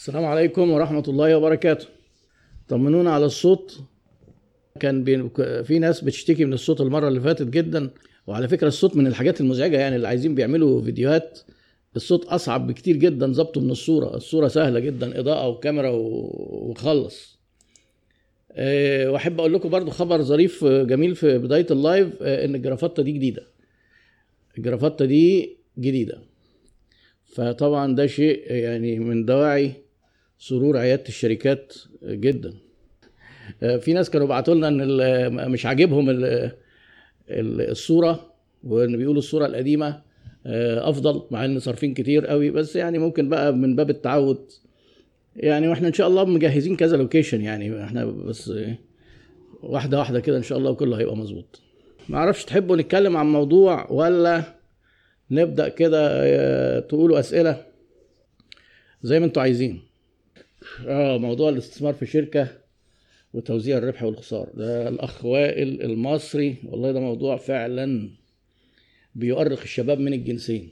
السلام عليكم ورحمة الله وبركاته. طمنونا على الصوت. كان بي... في ناس بتشتكي من الصوت المرة اللي فاتت جدا. وعلى فكرة الصوت من الحاجات المزعجة يعني اللي عايزين بيعملوا فيديوهات. الصوت أصعب بكتير جدا ضبطه من الصورة. الصورة سهلة جدا إضاءة وكاميرا. وخلص. أه وأحب أقول لكم برضو خبر ظريف جميل في بداية ال live أه إن الجرافطة دي جديدة. الجرافطة دي جديدة. فطبعا ده شيء يعني من دواعي سرور عيادة الشركات جدا. أه في ناس كانوا بعتوا لنا إن مش عاجبهم الصورة وإن بيقولوا الصورة القديمة أفضل مع إن صارفين كتير قوي. بس يعني ممكن بقى من باب التعود. يعني وإحنا إن شاء الله مجهزين كذا لوكيشن يعني. إحنا بس واحدة واحدة كده إن شاء الله كله هيبقى مظبوط. ما أعرفش تحبوا نتكلم عن موضوع ولا نبدأ كده تقولوا أسئلة؟ زي ما أنتوا عايزين. آه موضوع الاستثمار في شركة وتوزيع الربح والخسارة. ده الأخ وائل المصري. والله ده موضوع فعلا بيؤرق الشباب من الجنسين.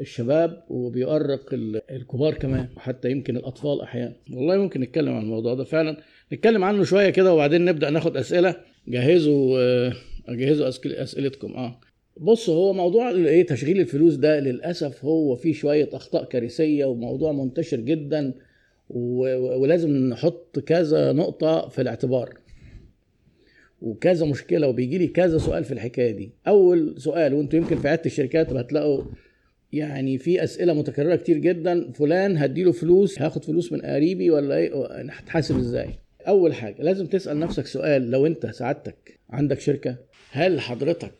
الشباب وبيؤرق الكبار كمان وحتى يمكن الأطفال أحيانا. والله ممكن نتكلم عن الموضوع ده فعلا. نتكلم عنه شوية كده وبعدين نبدأ ناخد أسئلة. جهزوا جهزوا أسئلتكم. آه. بص هو موضوع إيه تشغيل الفلوس ده للأسف هو فيه شوية أخطاء كارثية وموضوع منتشر جدا. ولازم نحط كذا نقطة في الاعتبار. وكذا مشكلة وبيجي لي كذا سؤال في الحكاية دي. أول سؤال وأنتوا يمكن في عيادة الشركات هتلاقوا يعني في أسئلة متكررة كتير جدا. فلان هديله فلوس هاخد فلوس من قريبي ولا إيه؟ هتحاسب إزاي؟ أول حاجة لازم تسأل نفسك سؤال. لو أنت سعادتك عندك شركة هل حضرتك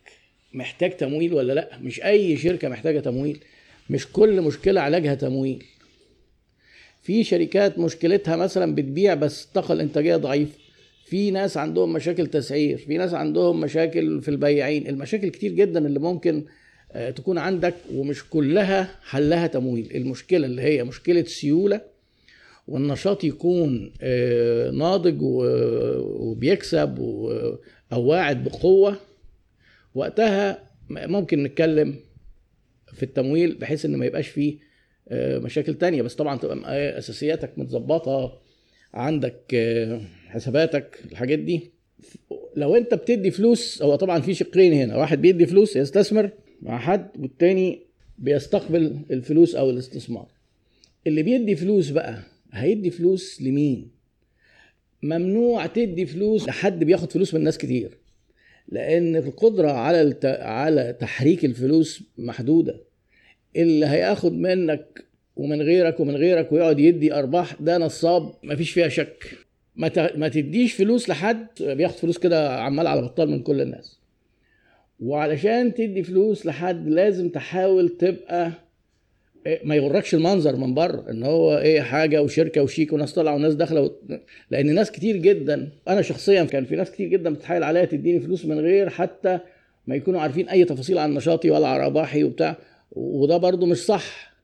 محتاج تمويل ولا لأ؟ مش أي شركة محتاجة تمويل. مش كل مشكلة علاجها تمويل. في شركات مشكلتها مثلا بتبيع بس الطاقة الإنتاجية ضعيفة. في ناس عندهم مشاكل تسعير في ناس عندهم مشاكل في البياعين. المشاكل كتير جدا اللي ممكن تكون عندك ومش كلها حلها تمويل. المشكلة اللي هي مشكلة سيولة والنشاط يكون ناضج وبيكسب أو واعد بقوة. وقتها ممكن نتكلم في التمويل بحيث إن ما يبقاش فيه مشاكل تانية. بس طبعا تبقى أساسياتك متظبطة عندك حساباتك الحاجات دي. لو أنت بتدي فلوس هو طبعا في شقين هنا. واحد بيدي فلوس يستثمر مع حد والتاني بيستقبل الفلوس أو الاستثمار. اللي بيدي فلوس بقى هيدي فلوس لمين؟ ممنوع تدي فلوس لحد بياخد فلوس من ناس كتير لأن القدرة على. على تحريك الفلوس محدودة. اللي هياخد منك ومن غيرك ومن غيرك ويقعد يدي أرباح ده نصاب مفيش فيها شك ما. ما تديش فلوس لحد بياخد فلوس كده عمال على بطال من كل الناس وعلشان تدي فلوس لحد لازم تحاول تبقى ما يغركش المنظر من بره إن هو إيه حاجة وشركة وشيك وناس طالعة وناس داخلة و... لأن ناس كتير جدا أنا شخصيا كان في ناس كتير جدا بتتحايل عليا تديني فلوس من غير حتى ما يكونوا عارفين أي تفاصيل عن نشاطي ولا عن ارباحي وبتاع وده برضو مش صح.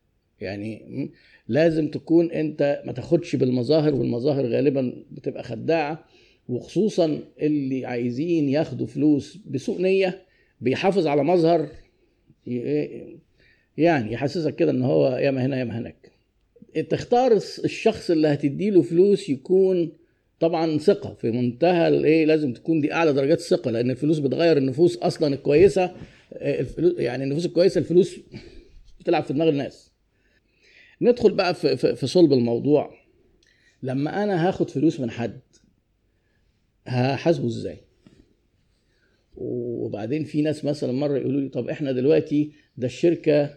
يعني لازم تكون انت ما تاخدش بالمظاهر والمظاهر غالبا بتبقى خداعة وخصوصا اللي عايزين ياخدوا فلوس بسوء نية بيحافظ على مظهر يعني يحسسك كده إن هو ياما هنا ياما هناك. تختار الشخص اللي هتديله فلوس يكون طبعا ثقة. في منتهى الإيه لازم تكون دي أعلى درجات الثقة لأن الفلوس بتغير النفوس أصلا الكويسة. الفلوس يعني النفوس الكويسة الفلوس بتلعب في دماغ الناس. ندخل بقى في, في, في صلب الموضوع. لما أنا هاخد فلوس من حد هحاسبه إزاي؟ وبعدين في ناس مثلا مرة يقولوا لي طب إحنا دلوقتي ده الشركة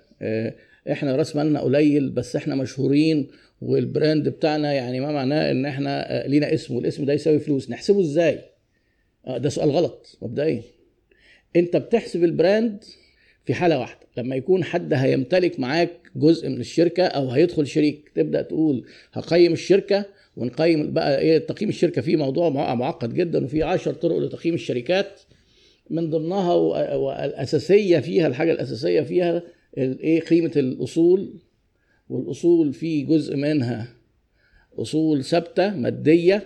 إحنا راس مالنا قليل بس إحنا مشهورين وال brand بتاعنا يعني ما معناه إن إحنا لينا اسم والاسم ده يساوي فلوس. نحسبه إزاي؟ ده سؤال غلط مبدئيا. أنت بتحسب ال brand في حالة واحدة. لما يكون حد هيمتلك معاك جزء من الشركة أو هيدخل شريك تبدأ تقول هقيم الشركة ونقيم بقى إيه تقييم الشركة. فيه موضوع معقد جدا وفي عشر طرق لتقييم الشركات. من ضمنها والأساسية فيها الحاجة الأساسية فيها إيه قيمة الأصول؟ والأصول في جزء منها أصول ثابتة مادية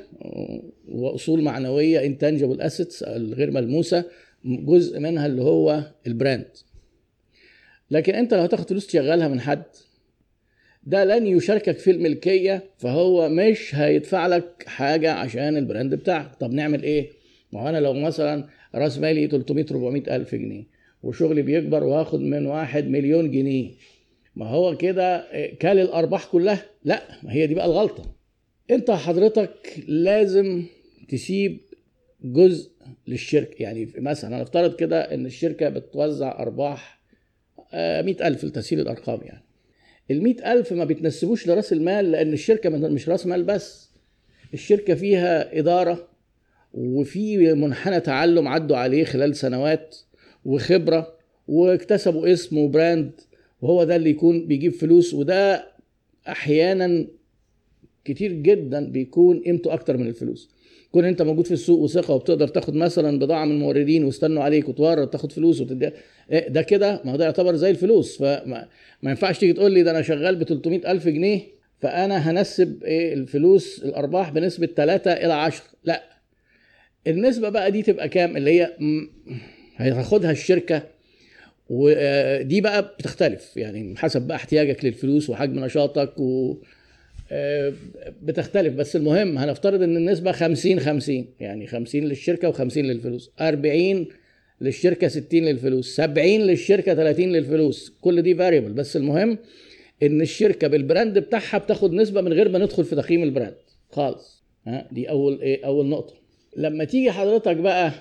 وأصول معنوية intangible assets الغير ملموسة جزء منها اللي هو ال brand لكن أنت لو هتاخد فلوس تشغلها من حد ده لن يشاركك في الملكية فهو مش هيدفع لك حاجة عشان البراند بتاعك. طب نعمل إيه؟ ما أنا لو مثلا رأس مالي 300 400 ألف جنيه وشغلي بيكبر واخد من واحد مليون جنيه. ما هو كده كال الأرباح كلها؟ لا ما هي دي بقى الغلطة. أنت حضرتك لازم تسيب جزء للشركة. يعني مثلا هنفترض كده إن الشركة بتوزع أرباح مئة ألف لتسهيل الأرقام يعني. المئة ألف ما بيتنسبوش لرأس المال لأن الشركة مش رأس مال بس. الشركة فيها إدارة وفي منحنى تعلم عدوا عليه خلال سنوات. وخبرة واكتسبوا اسم و brand وهو ده اللي يكون بيجيب فلوس وده أحيانا كتير جدا بيكون قيمته أكتر من الفلوس. كون أنت موجود في السوق وثقة وبتقدر تاخد مثلا بضاعة من الموردين واستنوا عليك وتورد تاخد فلوس وتدي ده كده ما هو ده يعتبر زي الفلوس. فما ما ينفعش تيجي تقول لي ده أنا شغال ب 300 ألف جنيه فأنا هنسب إيه الفلوس الأرباح بنسبة 3 إلى 10 لا النسبة بقى دي تبقى كام؟ اللي هي هتاخدها الشركة ودي بقى بتختلف. يعني حسب بقى احتياجك للفلوس وحجم نشاطك و بتختلف. بس المهم هنفترض إن النسبة 50 50 يعني 50 للشركة و50 للفلوس. 40 للشركة 60 للفلوس. 70 للشركة 30 للفلوس. كل دي variable بس المهم إن الشركة بال brand بتاعها بتاخد نسبة من غير ما ندخل في تقييم ال brand خالص. ها؟ دي أول إيه؟ أول نقطة. لما تيجي حضرتك بقى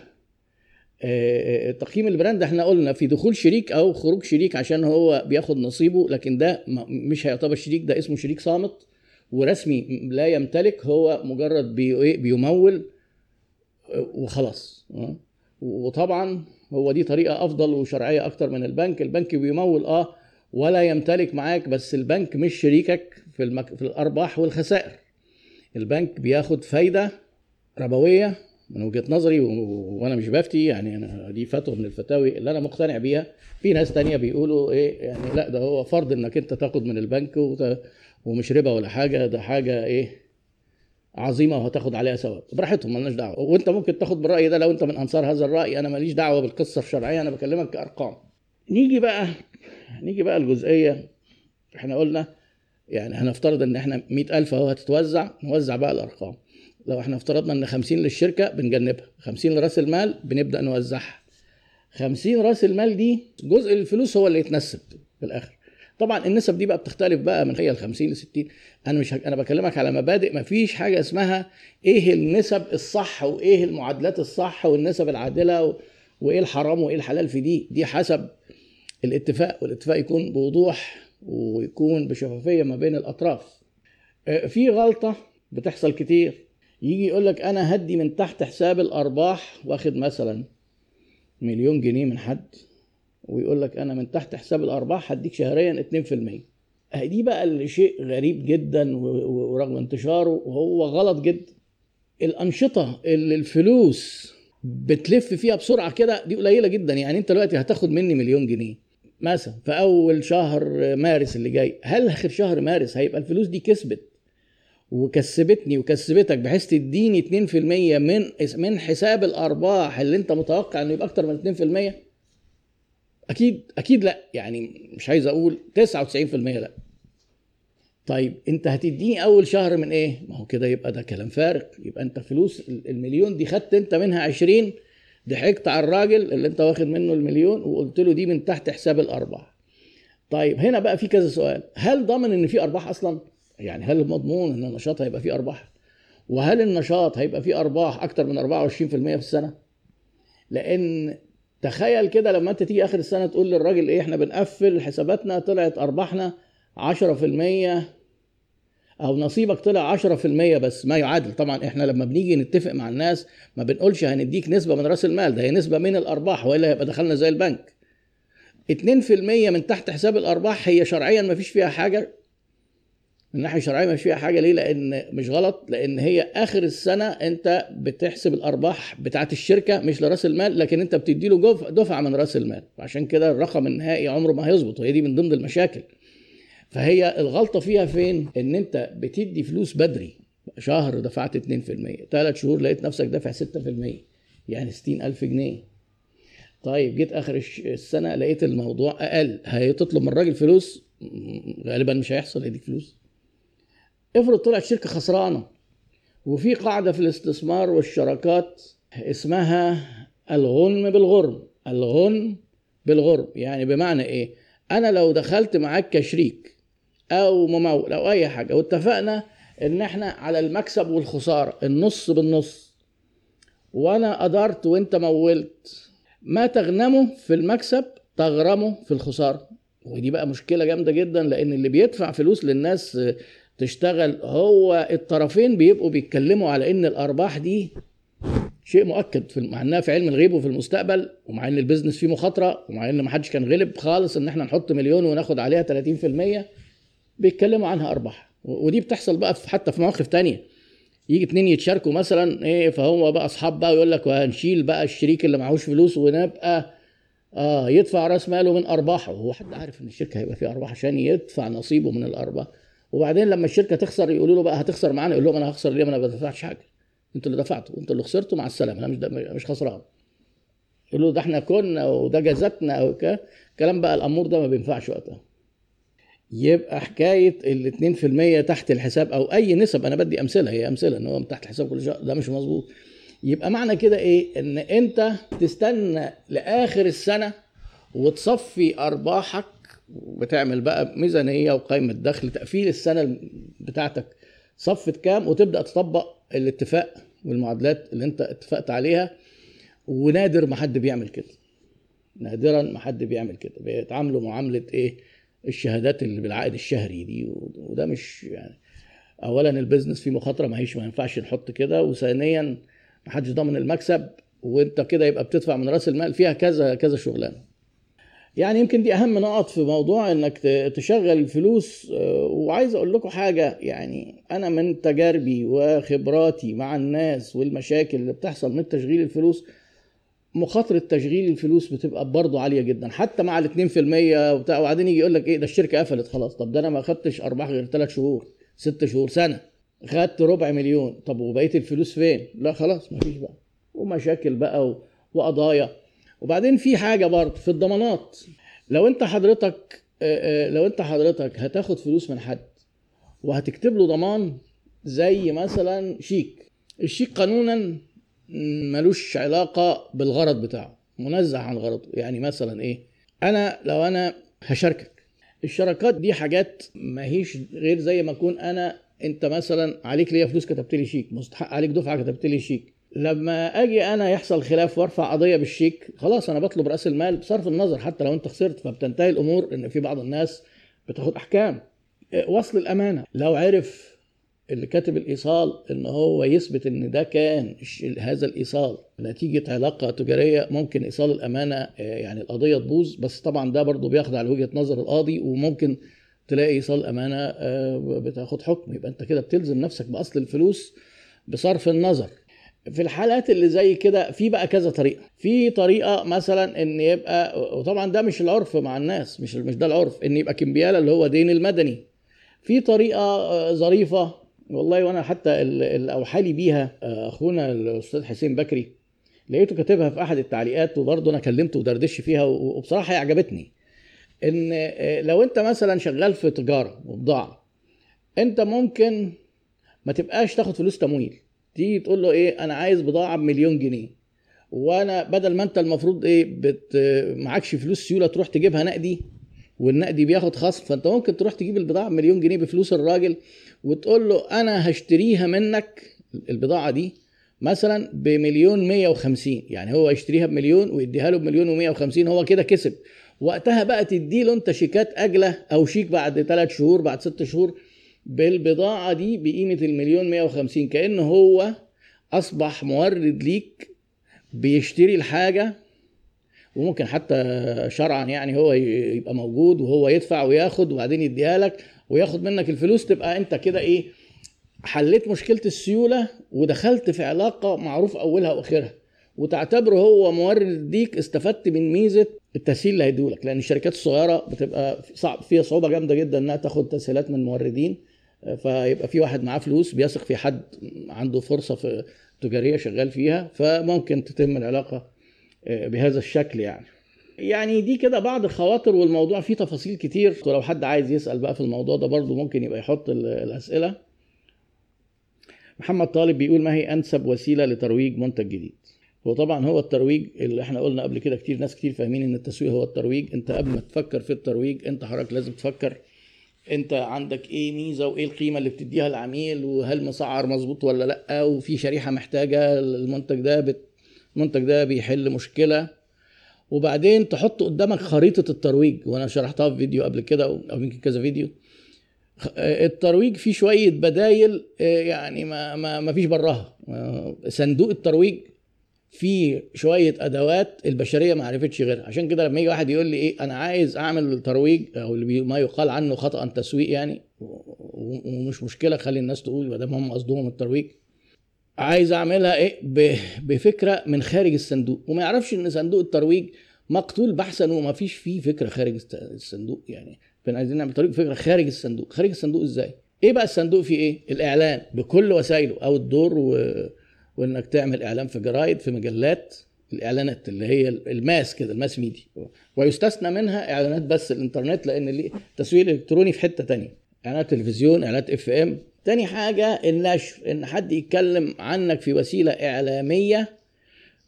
تقييم ال brand. إحنا قلنا في دخول شريك أو خروج شريك عشان هو بياخد نصيبه لكن ده مش هيعتبر شريك ده اسمه شريك صامت ورسمي لا يمتلك هو مجرد بي بيمول وخلاص. وطبعا هو دي طريقة أفضل وشرعية أكتر من البنك. البنك بيمول آه ولا يمتلك معاك بس البنك مش شريكك في المك... في الأرباح والخسائر. البنك بياخد فايدة ربوية من وجهة نظري. وأنا مش بفتي يعني أنا دي فتوى من الفتاوي اللي أنا مقتنع بيها في ناس تانية بيقولوا إيه يعني لأ ده هو فرض إنك أنت تاخد من البنك. ومش ربا ولا حاجة ده حاجة إيه عظيمة وهتاخد عليها ثواب براحتهم مالناش دعوة وأنت ممكن تاخد بالرأي ده لو أنت من أنصار هذا الرأي أنا ماليش دعوة بالقصة الشرعية أنا بكلمك كأرقام نيجي بقى نيجي بقى الجزئية إحنا قلنا يعني هنفترض إن إحنا مئة ألف أهو هتتوزع نوزع بقى الأرقام لو إحنا افترضنا ان 50 للشركة بنجنبها 50 لرأس المال بنبدأ نوزعها. 50 رأس المال دي جزء الفلوس هو اللي يتنسب في الآخر. طبعا النسب دي بقى بتختلف بقى من هي ال 50 ل 60 أنا مش أنا بكلمك على مبادئ ما فيش حاجة اسمها إيه النسب الصح وإيه المعادلات الصح والنسب العادلة و... وإيه الحرام وإيه الحلال في دي. دي حسب الاتفاق والاتفاق يكون بوضوح ويكون بشفافية ما بين الأطراف. في غلطة بتحصل كتير. يجي يقول لك أنا هدي من تحت حساب الأرباح واخد مثلا مليون جنيه من حد ويقول لك أنا من تحت حساب الأرباح هديك شهريا 2% دي بقى اللي شيء غريب جدا ورغم انتشاره وهو غلط جدا. الأنشطة اللي الفلوس بتلف فيها بسرعة كده دي قليلة جدا. يعني أنت دلوقتي هتاخد مني مليون جنيه مثلا في أول شهر مارس اللي جاي هل آخر شهر مارس هيبقى الفلوس دي كسبت؟ وكسبتني وكسبتك بحيث تديني 2% من من حساب الأرباح اللي أنت متوقع إنه يبقى أكتر من 2% أكيد أكيد لأ يعني مش عايز أقول 99% لأ. طيب أنت هتديني أول شهر من إيه؟ ما هو كده يبقى ده كلام فارغ. يبقى أنت فلوس المليون دي خدت أنت منها 20 ضحكت على الراجل اللي أنت واخد منه المليون وقلت له دي من تحت حساب الأرباح. طيف هنا بقى في كذا سؤال. هل ضامن إن في أرباح أصلا؟ يعني هل مضمون إن النشاط هيبقى فيه أرباح؟ وهل النشاط هيبقى فيه أرباح أكتر من 24% في السنة؟ لأن تخيل كده لما أنت تيجي آخر السنة تقول للراجل إيه إحنا بنقفل حساباتنا طلعت أرباحنا 10% أو نصيبك طلع 10% بس ما يعادل. طبعا إحنا لما بنيجي نتفق مع الناس ما بنقولش هنديك نسبة من رأس المال ده هي نسبة من الأرباح وإلا هيبقى دخلنا زي البنك. 2% من تحت حساب الأرباح هي شرعيا ما فيش فيها حاجة من ناحيه شرعيه ما فيش فيها حاجة. ليه؟ لأن مش غلط لأن هي آخر السنة أنت بتحسب الأرباح بتاعه الشركة مش لرأس المال لكن أنت بتدي له دفعة من رأس المال. عشان كده الرقم النهائي عمره ما هيظبط وهي دي من ضمن المشاكل. فهي الغلطة فيها فين؟ إن أنت بتدي فلوس بدري. شهر دفعت 2% ثلاث شهور لقيت نفسك دافع 6% يعني 60000 جنيه. طيب جيت آخر السنة لقيت الموضوع أقل. هتطلب من الراجل فلوس؟ غالبا مش هيحصل. يديك فلوس. افرض طلعت شركة خسرانة وفي قاعدة في الاستثمار والشراكات اسمها الغنم بالغرم. الغنم بالغرم يعني بمعنى إيه؟ أنا لو دخلت معاك كشريك أو ممول أو أي حاجة واتفقنا إن إحنا على المكسب والخسارة النص بالنص وأنا قدرت وأنت مولت ما تغنمه في المكسب تغرمه في الخسارة. ودي بقى مشكلة جامدة جدا لأن اللي بيدفع فلوس للناس تشتغل هو الطرفين بيبقوا بيتكلموا على إن الأرباح دي شيء مؤكد في مع إنها في علم الغيب وفي المستقبل ومع إن البيزنس فيه مخاطرة ومع إن ما حدش كان غلب خالص إن إحنا نحط مليون وناخد عليها 30% بيتكلموا عنها أرباح. ودي بتحصل بقى حتى في مواقف تانية. يجي اتنين يتشاركوا مثلا إيه فهو بقى أصحاب بقى يقول لك وهنشيل بقى الشريك اللي معهوش فلوس ونبقى آه يدفع رأس ماله من أرباحه. هو حد عارف إن الشركة هيبقى فيها أرباح عشان يدفع نصيبه من الأرباح؟ وبعدين لما الشركة تخسر يقولوا له بقى هتخسر معانا يقول لهم أنا هخسر ليه؟ ما أنا ما بدفعش حاجة. أنتوا اللي دفعتوا أنتوا اللي خسرتوا مع السلامة أنا مش مش خسران. يقولوا ده إحنا كنا وده جازتنا وكلام بقى الأمور ده ما بينفعش وقتها. يبقى حكاية ال 2% تحت الحساب أو أي نسب أنا بدي أمثلة هي أمثلة إن هو تحت الحساب كل شهر ده مش مظبوط. يبقى معنى كده إيه؟ إن أنت تستنى لآخر السنة وتصفي أرباحك وبتعمل بقى ميزانية وقائمه دخل تقفيل السنة بتاعتك صفت كام وتبدأ تطبق الاتفاق والمعادلات اللي انت اتفقت عليها. ونادر ما حد بيعمل كده. نادرا ما حد بيعمل كده. بيتعاملوا معاملة إيه؟ الشهادات اللي بالعائد الشهري دي وده مش يعني. اولا البيزنس فيه مخاطرة ما هيش ما ينفعش نحط كده. وثانيا ما حدش ضامن المكسب وانت كده يبقى بتدفع من رأس المال فيها كذا كذا شغلانة. يعني يمكن دي أهم نقط في موضوع إنك تشغل الفلوس وعايز أقول لكم حاجة يعني أنا من تجاربي وخبراتي مع الناس والمشاكل اللي بتحصل من تشغيل الفلوس مخاطرة تشغيل الفلوس بتبقى برضه عالية جدا حتى مع ال 2% وبتاع وبعدين يجي يقول لك إيه ده الشركة قفلت خلاص طب ده أنا ما خدتش أرباح غير ثلاث شهور ست شهور سنة خدت ربع مليون طب وبقيه الفلوس فين؟ لا خلاص ما فيش بقى ومشاكل بقى وقضايا وبعدين في حاجة برضه في الضمانات. لو انت حضرتك لو انت حضرتك هتاخد فلوس من حد وهتكتب له ضمان زي مثلا شيك. الشيك قانونا ملوش علاقة بالغرض بتاعه منزه عن غرضه. يعني مثلا إيه؟ أنا لو أنا هشاركك. الشراكات دي حاجات ما هيش غير زي ما أكون أنا أنت مثلا عليك ليا فلوس كتبت لي شيك مستحق عليك دفعة كتبت لي شيك. لما أجي أنا يحصل خلاف وارفع قضية بالشيك خلاص أنا بطلب رأس المال بصرف النظر حتى لو انت خسرت فبتنتهي الأمور ان في بعض الناس بتاخد احكام. وصل الامانة. لو عرف اللي كاتب الايصال ان هو يثبت ان ده كان هذا الايصال نتيجة علاقة تجارية ممكن ايصال الامانة يعني القضية تبوظ. بس طبعا ده برضه بيخضع لوجهه نظر القاضي وممكن تلاقي ايصال امانه بتاخد حكم. يبقى انت كده بتلزم نفسك بأصل الفلوس بصرف النظر. في الحالات اللي زي كده في بقى كذا طريقة. في طريقة مثلا إن يبقى وطبعا ده مش العرف مع الناس مش مش ده العرف إن يبقى كمبيالة اللي هو دين المدني. في طريقة ظريفة والله وأنا حتى اللي اوحى لي بيها أخونا الأستاذ حسين بكري لقيته كاتبها في أحد التعليقات وبرضه أنا كلمته ودردش فيها وبصراحة هي عجبتني. إن لو أنت مثلا شغال في تجارة وبضاعه أنت ممكن ما تبقاش تاخد فلوس تمويل. تيجي تقول له إيه أنا عايز بضاعة بمليون جنيه. وأنا بدل ما أنت المفروض إيه بت معكش فلوس سيولة تروح تجيبها نقدي والنقدي بياخد خصم فأنت ممكن تروح تجيب البضاعة بمليون جنيه بفلوس الراجل وتقول له أنا هشتريها منك البضاعة دي مثلا بمليون 150 يعني هو يشتريها بمليون ويديها له بمليون و150 هو كده كسب. وقتها بقى تدي له أنت شيكات أجلة أو شيك بعد ثلاث شهور بعد ست شهور. بالبضاعة دي بقيمة المليون 150 كأنه هو أصبح مورد ليك بيشتري الحاجة وممكن حتى شرعا يعني هو يبقى موجود وهو يدفع وياخد وبعدين يديها لك وياخد منك الفلوس تبقى أنت كده إيه حليت مشكلة السيولة ودخلت في علاقة معروف أولها وآخرها. وتعتبره هو مورد ليك استفدت من ميزة التسهيل اللي هيديهولك. لأن الشركات الصغيرة بتبقى صعب فيها صعوبة جامدة جدا إنها تاخد تسهيلات من موردين. فيبقى في واحد معاه فلوس بيثق في حد عنده فرصة في تجارية شغال فيها فممكن تتم العلاقة بهذا الشكل يعني. يعني دي كده بعض الخواطر والموضوع فيه تفاصيل كتير. ولو حد عايز يسأل بقى في الموضوع ده برضه ممكن يبقى يحط الأسئلة. محمد طالب بيقول ما هي أنسب وسيلة لترويج منتج جديد؟ هو طبعا هو الترويج اللي إحنا قلنا قبل كده كتير ناس كتير فاهمين إن التسويق هو الترويج. أنت قبل ما تفكر في الترويج أنت حضرتك لازم تفكر انت عندك إيه ميزة وايه القيمة اللي بتديها للعميل وهل مسعر مظبوط ولا لأ وفي شريحة محتاجة المنتج ده بت... المنتج ده بيحل مشكلة. وبعدين تحط قدامك خريطة الترويج وأنا شرحتها في فيديو قبل كده أو يمكن كذا فيديو. الترويج فيه شوية بدايل يعني ما ما, ما فيش براها. صندوق الترويج في شوية أدوات البشرية ما عرفتش غيرها. عشان كده لما يجي واحد يقول لي إيه أنا عايز أعمل ترويج أو ما يقال عنه خطأ تسويق يعني ومش مشكلة خلي الناس تقول ما دام هم قصدهم الترويج. عايز أعملها إيه؟ بفكرة من خارج الصندوق. وما يعرفش إن صندوق الترويج مقتول بحثا وما فيش فيه فكرة خارج الصندوق يعني. فاحنا عايزين نعمل طريق فكره خارج الصندوق. خارج الصندوق إزاي؟ إيه بقى الصندوق فيه إيه؟ الإعلان بكل وسائله outdoor و... وإنك تعمل إعلان في جرايد في مجلات الإعلانات اللي هي ال mass كده ال mass media. ويستثنى منها إعلانات بس الإنترنت لأن التسويق الالكتروني في حتة تانية. إعلانات تلفزيون إعلانات إف إم. تاني حاجة النشر إن حد يتكلم عنك في وسيلة إعلامية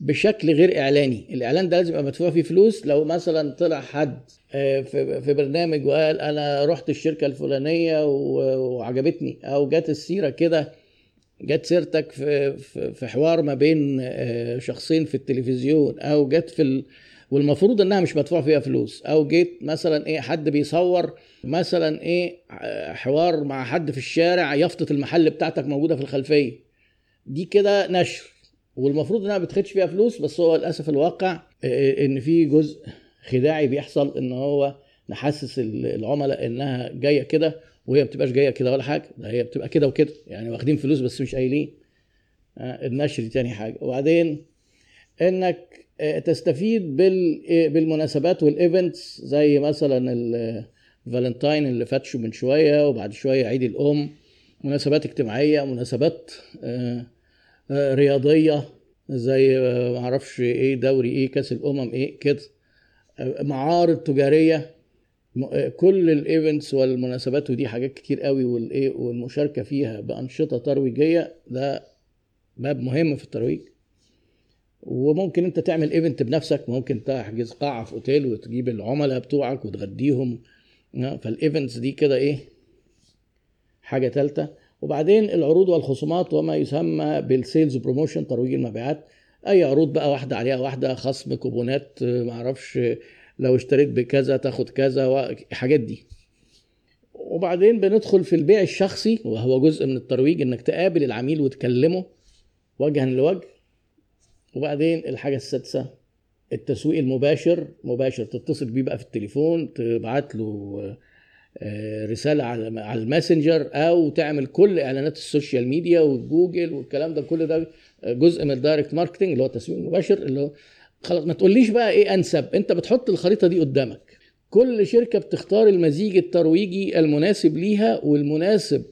بشكل غير إعلاني. الإعلان ده لازم يبقى مدفوع فيه فلوس. لو مثلا طلع حد في برنامج وقال أنا رحت الشركة الفلانية وعجبتني أو جت السيرة كده جت سيرتك في في حوار ما بين شخصين في التلفزيون أو جت في ال... والمفروض إنها مش مدفوع فيها فلوس أو جيت مثلا إيه حد بيصور مثلا إيه حوار مع حد في الشارع يافطه المحل بتاعتك موجودة في الخلفية. دي كده نشر. والمفروض إنها بتاخدش فيها فلوس بس هو للأسف الواقع إن في جزء خداعي بيحصل إن هو نحسس العملاء إنها جاية كده. وهي ما بتبقاش جاية كده ولا حاجة. ده هي بتبقى كده وكده. يعني واخدين فلوس بس مش قايلين. النشر دي تاني حاجة. وبعدين إنك تستفيد بالمناسبات وال events زي مثلا الفالنتاين اللي فات شوا من شوية وبعد شوية عيد الأم. مناسبات اجتماعية مناسبات رياضية زي معرفش إيه دوري إيه كأس الأمم إيه كده. معارض تجارية. كل ال events والمناسبات ودي حاجات كتير قوي والإيه والمشاركة فيها بأنشطة ترويجية ده باب مهم في الترويج. وممكن أنت تعمل event بنفسك ممكن تحجز قاعة في أوتيل وتجيب العملاء بتوعك وتغديهم. فال events دي كده إيه حاجة ثالثه وبعدين العروض والخصومات وما يسمى بال sales promotion ترويج المبيعات. أي عروض بقى واحدة عليها واحدة خصم كوبونات معرفش لو اشتريت بكذا تاخد كذا الحاجات دي. وبعدين بندخل في البيع الشخصي وهو جزء من الترويج إنك تقابل العميل وتكلمه وجها لوجه. وبعدين الحاجة السادسة التسويق المباشر. مباشر تتصل بيه بقى في التليفون تبعت له رسالة على على الماسنجر أو تعمل كل إعلانات ال social media وجوجل والكلام ده كل ده جزء من ال direct marketing اللي هو التسويق المباشر اللي هو خلاص ما تقوليش بقى إيه أنسب. أنت بتحط الخريطة دي قدامك. كل شركة بتختار المزيج الترويجي المناسب ليها والمناسب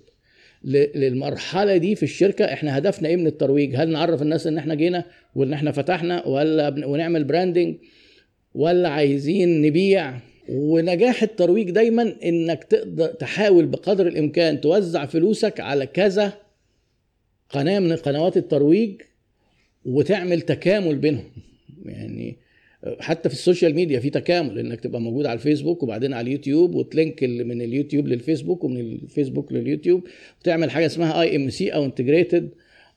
للمرحلة دي في الشركة. إحنا هدفنا إيه من الترويج؟ هل نعرف الناس إن إحنا جينا وإن إحنا فتحنا ولا ونعمل branding ولا عايزين نبيع؟ ونجاح الترويج دايما إنك تقدر تحاول بقدر الإمكان توزع فلوسك على كذا قناة من قنوات الترويج وتعمل تكامل بينهم. يعني حتى في ال social media في تكامل إنك تبقى موجود على الفيسبوك وبعدين على اليوتيوب وت link من اليوتيوب للفيسبوك ومن الفيسبوك لليوتيوب وتعمل حاجة اسمها IMC أو integrated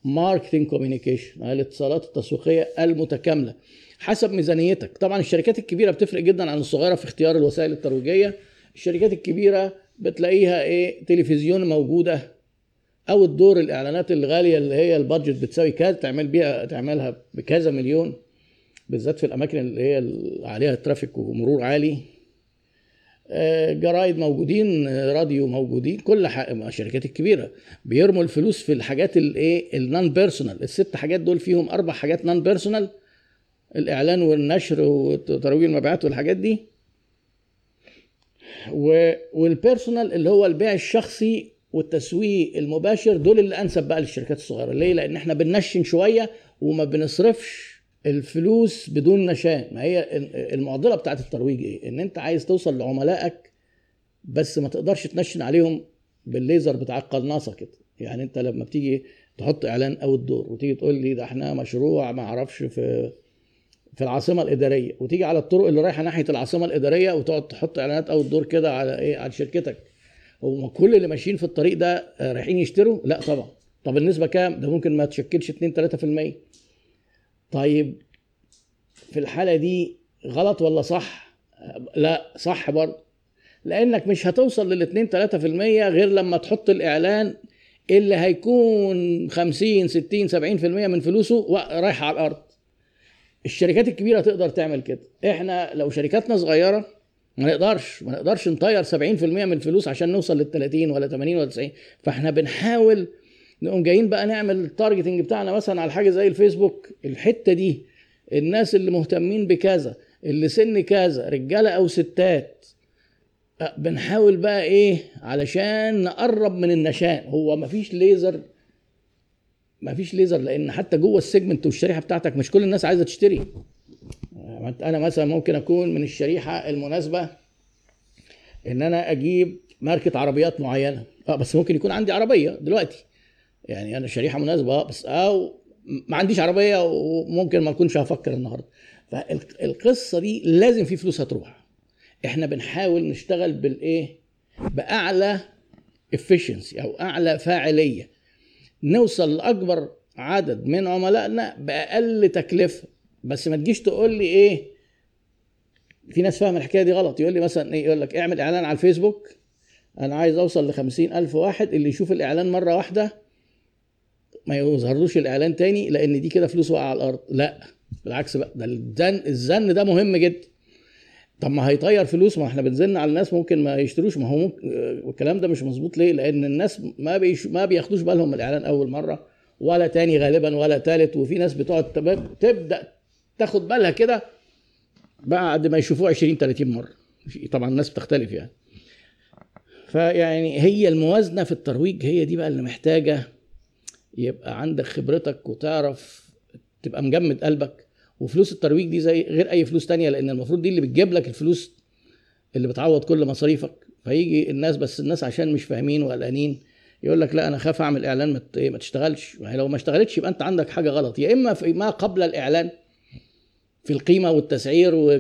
marketing communication الاتصالات التسويقية المتكاملة حسب ميزانيتك. طبعا الشركات الكبيرة بتفرق جدا عن الصغيرة في اختيار الوسائل الترويجية. الشركات الكبيرة بتلاقيها إيه تلفزيون موجودة outdoor الإعلانات الغالية اللي هي ال budget بتساوي كذا تعمل بيها تعملها بكذا مليون. بالذات في الأماكن اللي هي عليها traffic ومرور عالي. جرايد موجودين راديو موجودين كل الشركات الكبيرة. بيرموا الفلوس في الحاجات الايه ال non-personal الست حاجات دول فيهم أربع حاجات non-personal الإعلان والنشر وترويج المبيعات والحاجات دي. وال personal اللي هو البيع الشخصي والتسويق المباشر دول اللي أنسب بقى للشركات الصغيرة. ليه؟ لأن إحنا بننشن شوية وما بنصرفش. الفلوس بدون نشان ما هي المعضلة بتاعت الترويج إيه؟ إن أنت عايز توصل لعملائك بس ما تقدرش تنشن عليهم بالليزر بتاع القناصة كده. يعني أنت لما بتيجي تحط إعلان outdoor وتيجي تقول لي ده إحنا مشروع ما أعرفش في في العاصمة الإدارية وتيجي على الطرق اللي رايحة ناحية العاصمة الإدارية وتقعد تحط إعلانات outdoor كده على إيه؟ على شركتك. هو كل اللي ماشيين في الطريق ده رايحين يشتروا؟ لا طبعا. طب النسبة كام؟ ده ممكن ما تشكلش 2 3% طيب في الحالة دي غلط ولا صح؟ لا صح برضه. لأنك مش هتوصل لل 2 3% غير لما تحط الإعلان اللي هيكون 50 60 70% من فلوسه رايحه على الأرض. الشركات الكبيرة تقدر تعمل كده. إحنا لو شركاتنا صغيرة ما نقدرش ما نقدرش نطير 70% من الفلوس عشان نوصل لل 30 ولا 80 ولا 90 فإحنا بنحاول نقوم جايين بقى نعمل ال targeting بتاعنا مثلا على حاجة زي الفيسبوك. الحتة دي الناس اللي مهتمين بكذا اللي سن كذا رجالة أو ستات بنحاول بقى إيه؟ علشان نقرب من النشان. هو مفيش ليزر مفيش ليزر لأن حتى جوه ال segment والشريحة بتاعتك مش كل الناس عايزة تشتري. أنا مثلا ممكن أكون من الشريحة المناسبة إن أنا أجيب ماركة عربيات معينة. أه بس ممكن يكون عندي عربية دلوقتي. يعني أنا شريحة مناسبة بس أو ما عنديش عربية وممكن ما أكونش هفكر النهارده. فالقصة دي لازم في فلوس هتروح. إحنا بنحاول نشتغل بالإيه؟ بأعلى efficiency أو أعلى فاعلية. نوصل لأكبر عدد من عملائنا بأقل تكلفة. بس ما تجيش تقول لي إيه؟ في ناس فاهمة الحكاية دي غلط. يقول لي مثلا إيه؟ يقول لك اعمل إعلان على الفيسبوك. أنا عايز أوصل ل ألف واحد اللي يشوف الإعلان مرة واحدة ما يظهرلوش الإعلان تاني لأن دي كده فلوس واقعة على الأرض. لا بالعكس بقى. ده الزن الزن ده مهم جدا. طب ما هيطير فلوس؟ ما إحنا بنزن على الناس ممكن ما يشتروش. ما هو ممكن الكلام ده مش مظبوط ليه؟ لأن الناس ما بيش ما بياخدوش بالهم من الإعلان أول مرة ولا تاني غالبا ولا تالت. وفي ناس بتقعد تبدأ تاخد بالها كده بعد ما يشوفوه 20 30 مرة. طبعا الناس بتختلف يعني. فيعني هي الموازنة في الترويج هي دي بقى اللي محتاجة يبقى عندك خبرتك وتعرف تبقى مجمد قلبك وفلوس الترويج دي زي غير أي فلوس تانية لأن المفروض دي اللي بتجيب لك الفلوس اللي بتعوض كل مصاريفك. فيجي الناس بس الناس عشان مش فاهمين وقلقانين يقول لك لا أنا خاف أعمل إعلان ما تشتغلش. يعني لو ما اشتغلتش يبقى أنت عندك حاجة غلط. يا إما في ما قبل الإعلان في القيمة والتسعير و...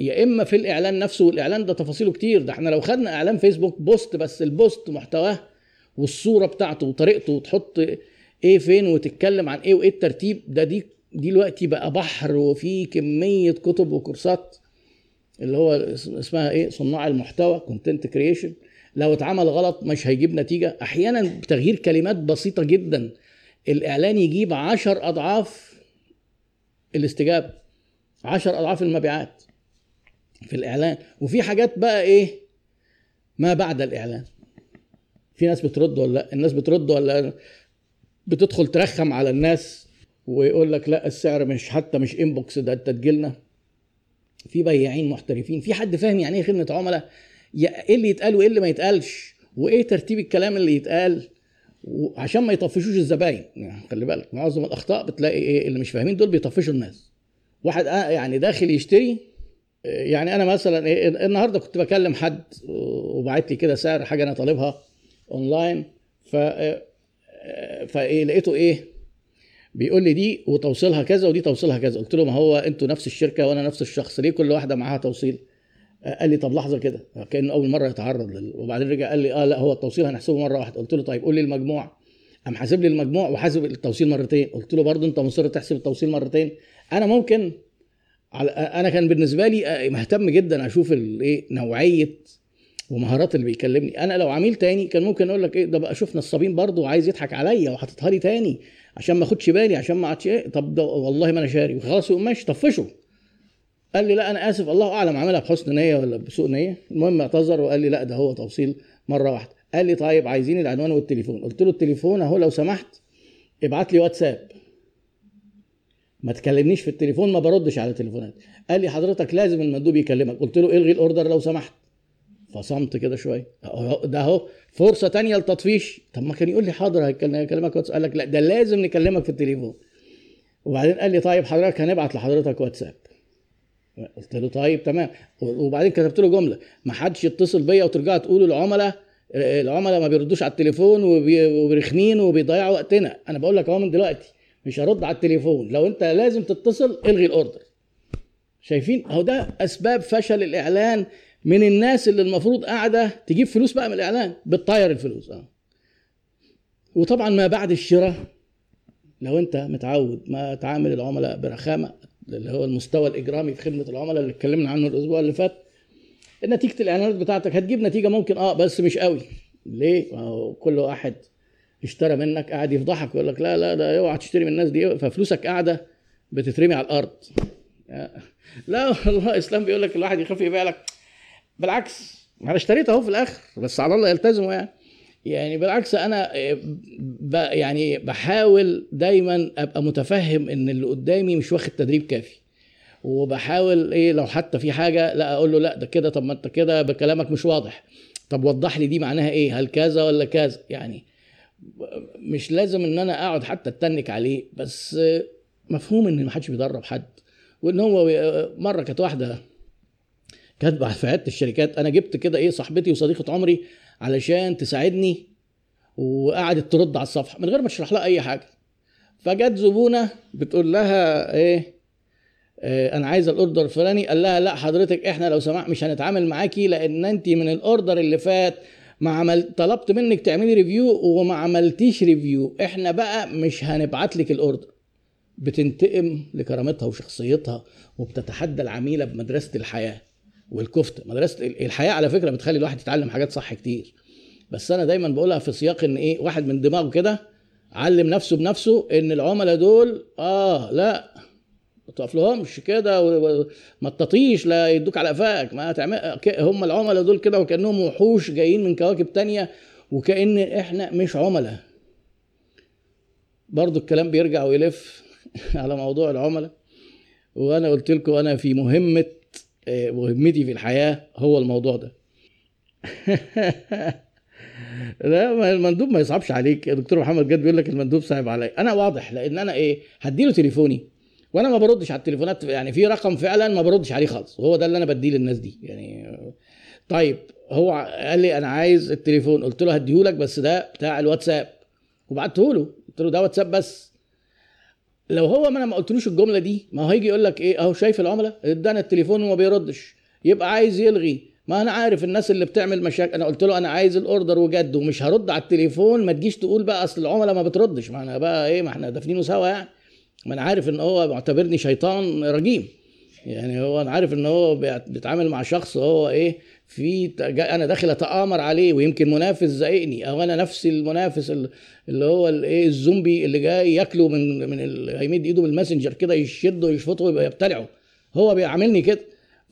يا إما في الإعلان نفسه. والإعلان ده تفاصيله كتير. ده إحنا لو خدنا إعلان فيسبوك post بس ال post محتواه والصورة بتاعته وطريقته وتحط إيه فين وتتكلم عن إيه وإيه الترتيب؟ ده دي دلوقتي بقى بحر وفي كمية كتب وكورسات اللي هو اسمها إيه؟ صناع المحتوى content creation لو اتعمل غلط مش هيجيب نتيجة. أحيانا بتغيير كلمات بسيطة جدا. الإعلان يجيب عشر أضعاف الاستجابة عشر أضعاف المبيعات في الإعلان. وفي حاجات بقى إيه؟ ما بعد الإعلان. في ناس بترد ولا لأ؟ الناس بترد ولا بتدخل ترخم على الناس ويقول لك لا السعر مش حتى مش انبوكس ده انت تجيلنا في بياعين محترفين. في حد فاهم يعني إيه خدمة عملاء؟ إيه اللي يتقال وإيه اللي ما يتقالش؟ وإيه ترتيب الكلام اللي يتقال؟ عشان ما يطفشوش الزباين. يعني خلي بالك معظم الأخطاء بتلاقي إيه اللي مش فاهمين دول بيطفشوا الناس. واحد يعني داخل يشتري يعني أنا مثلا إيه النهارده كنت بكلم حد وبعت لي كده سعر حاجة أنا طالبها اونلاين ف فايه لقيته إيه بيقول لي دي وتوصيلها كذا ودي توصيلها كذا. قلت له ما هو أنتوا نفس الشركة وأنا نفس الشخص ليه كل واحدة معاها توصيل؟ قال لي طب لحظة كده كأنه أول مرة يتعرض لل... وبعدين رجع قال لي آه لا هو التوصيل هنحسبه مرة واحدة. قلت له طيب قول لي المجموع. قام حاسب لي المجموع وحاسب التوصيل مرتين. قلت له برضه أنت مصر تحسب التوصيل مرتين؟ أنا ممكن على أنا كان بالنسبة لي مهتم جدا أشوف الايه نوعية ومهارات اللي بيكلمني. أنا لو عميل تاني كان ممكن أقول لك إيه ده بقى شوف نصابين برضه وعايز يضحك عليا وحاططها لي تاني عشان ما أخدش بالي عشان ما عادش إيه طب ده والله ما أنا شاري. وخلاص يقوم ماشي طفشه. قال لي لا أنا آسف الله أعلم عملها بحسن نية ولا بسوء نية. المهم اعتذر وقال لي لا ده هو توصيل مرة واحدة. قال لي طيب عايزين العنوان والتليفون. قلت له التليفون أهو لو سمحت ابعت لي واتساب. ما تكلمنيش في التليفون ما بردش على تليفونات. قال لي حضرتك لازم المندوب يكلمك. قلت له إلغي ال order لو سمحت. فصمت كده شوية. ده أهو فرصة تانية للتطفيش طب ما كان يقول لي حاضر هيكلمك واتس قال لك لا ده لازم نكلمك في التليفون. وبعدين قال لي طيب حضرتك هنبعت لحضرتك واتساب. قلت له طيب تمام. وبعدين كتبت له جملة. ما حدش يتصل بيا وترجعوا تقولوا العملاء العملاء ما بيردوش على التليفون وبرخمين وبيضيعوا وقتنا. أنا بقول لك أهو من دلوقتي مش هرد على التليفون. لو أنت لازم تتصل إلغي الاوردر شايفين؟ أهو ده أسباب فشل الإعلان. من الناس اللي المفروض قاعدة تجيب فلوس بقى من الإعلان بتطير الفلوس. آه. وطبعا ما بعد الشراء لو أنت متعود ما تعامل العملاء برخامة اللي هو المستوى الإجرامي في خدمة العملاء اللي اتكلمنا عنه الأسبوع اللي فات نتيجة الإعلانات بتاعتك هتجيب نتيجة ممكن آه بس مش قوي. ليه؟ ما هو كل واحد اشترى منك قاعد يفضحك ويقول لك لا لا ده اوعى تشتري من الناس دي ففلوسك قاعدة بتترمي على الأرض. لا والله الاسلام بيقول لك الواحد يخاف يبيع لك بالعكس. أنا اشتريت أهو في الآخر بس على الله يلتزموا يعني. يعني بالعكس أنا ب يعني بحاول دايما أبقى متفهم إن اللي قدامي مش واخد تدريب كافي. وبحاول إيه لو حتى في حاجة لا أقول له لا ده كده طب ما أنت كده بكلامك مش واضح. طب وضح لي دي معناها إيه؟ هل كذا ولا كذا؟ يعني مش لازم إن أنا أقعد حتى أتنك عليه بس مفهوم إن محدش بيدرب حد. وإن هو مرة كانت واحدة كاتبه في عيادة الشركات. أنا جبت كده إيه صاحبتي وصديقة عمري علشان تساعدني وقعدت ترد على الصفحة من غير ما اشرح لها أي حاجة. فجت زبونة بتقول لها إيه آه أنا عايزه ال order الفلاني. قال لها لا حضرتك إحنا لو سمحت مش هنتعامل معاكي لأن انت من ال order اللي فات ما عمل طلبت منك تعملي review وما عملتيش review إحنا بقى مش هنبعت لك ال order. بتنتقم لكرامتها وشخصيتها وبتتحدى العميلة بمدرسة الحياة. والكفته مدرسة الحياة على فكرة بتخلي الواحد يتعلم حاجات صح كتير. بس أنا دايما بقولها في سياق إن إيه واحد من دماغه كده علم نفسه بنفسه إن العملاء دول آه لا ما تقفلهمش كده وما تطيش لا يدوك على قفاك ما تعمل هم العملاء دول كده وكأنهم وحوش جايين من كواكب تانية وكأن إحنا مش عملاء. برضو الكلام بيرجع ويلف على موضوع العملاء. وأنا قلت لكم أنا في مهمة مهمتي في الحياة هو الموضوع ده. لا المندوب ما يصعبش عليك. دكتور محمد جد بيقول لك المندوب صعب عليا. أنا واضح لأن أنا إيه هديله تليفوني وأنا ما بردش على التليفونات. يعني في رقم فعلا ما بردش عليه خالص. وهو ده اللي أنا بديه للناس دي. يعني طيب هو قال لي أنا عايز التليفون. قلت له هديهولك بس ده بتاع الواتساب. وبعته له قلت له ده واتساب بس. لو هو ما أنا ما قلتلوش الجملة دي ما هو هيجي يقول لك إيه؟ أهو شايف العملاء ادانا التليفون وما بيردش. يبقى عايز يلغي. ما أنا عارف الناس اللي بتعمل مشاكل. أنا قلت له أنا عايز الأوردر وجد ومش هرد على التليفون. ما تجيش تقول بقى أصل العملاء ما بتردش. ما أنا بقى إيه؟ ما إحنا دافنينه سوا يعني. ما أنا عارف إن هو معتبرني شيطان رجيم. يعني هو أنا عارف إن هو بيتعامل مع شخص هو إيه؟ في أنا داخل أتآمر عليه ويمكن منافس زائقني أو أنا نفس المنافس اللي هو الايه الزومبي اللي جاي ياكله من من هيمد إيده بال Messenger كده يشده ويشفطه ويبقى يبتلعه. هو بيعاملني كده.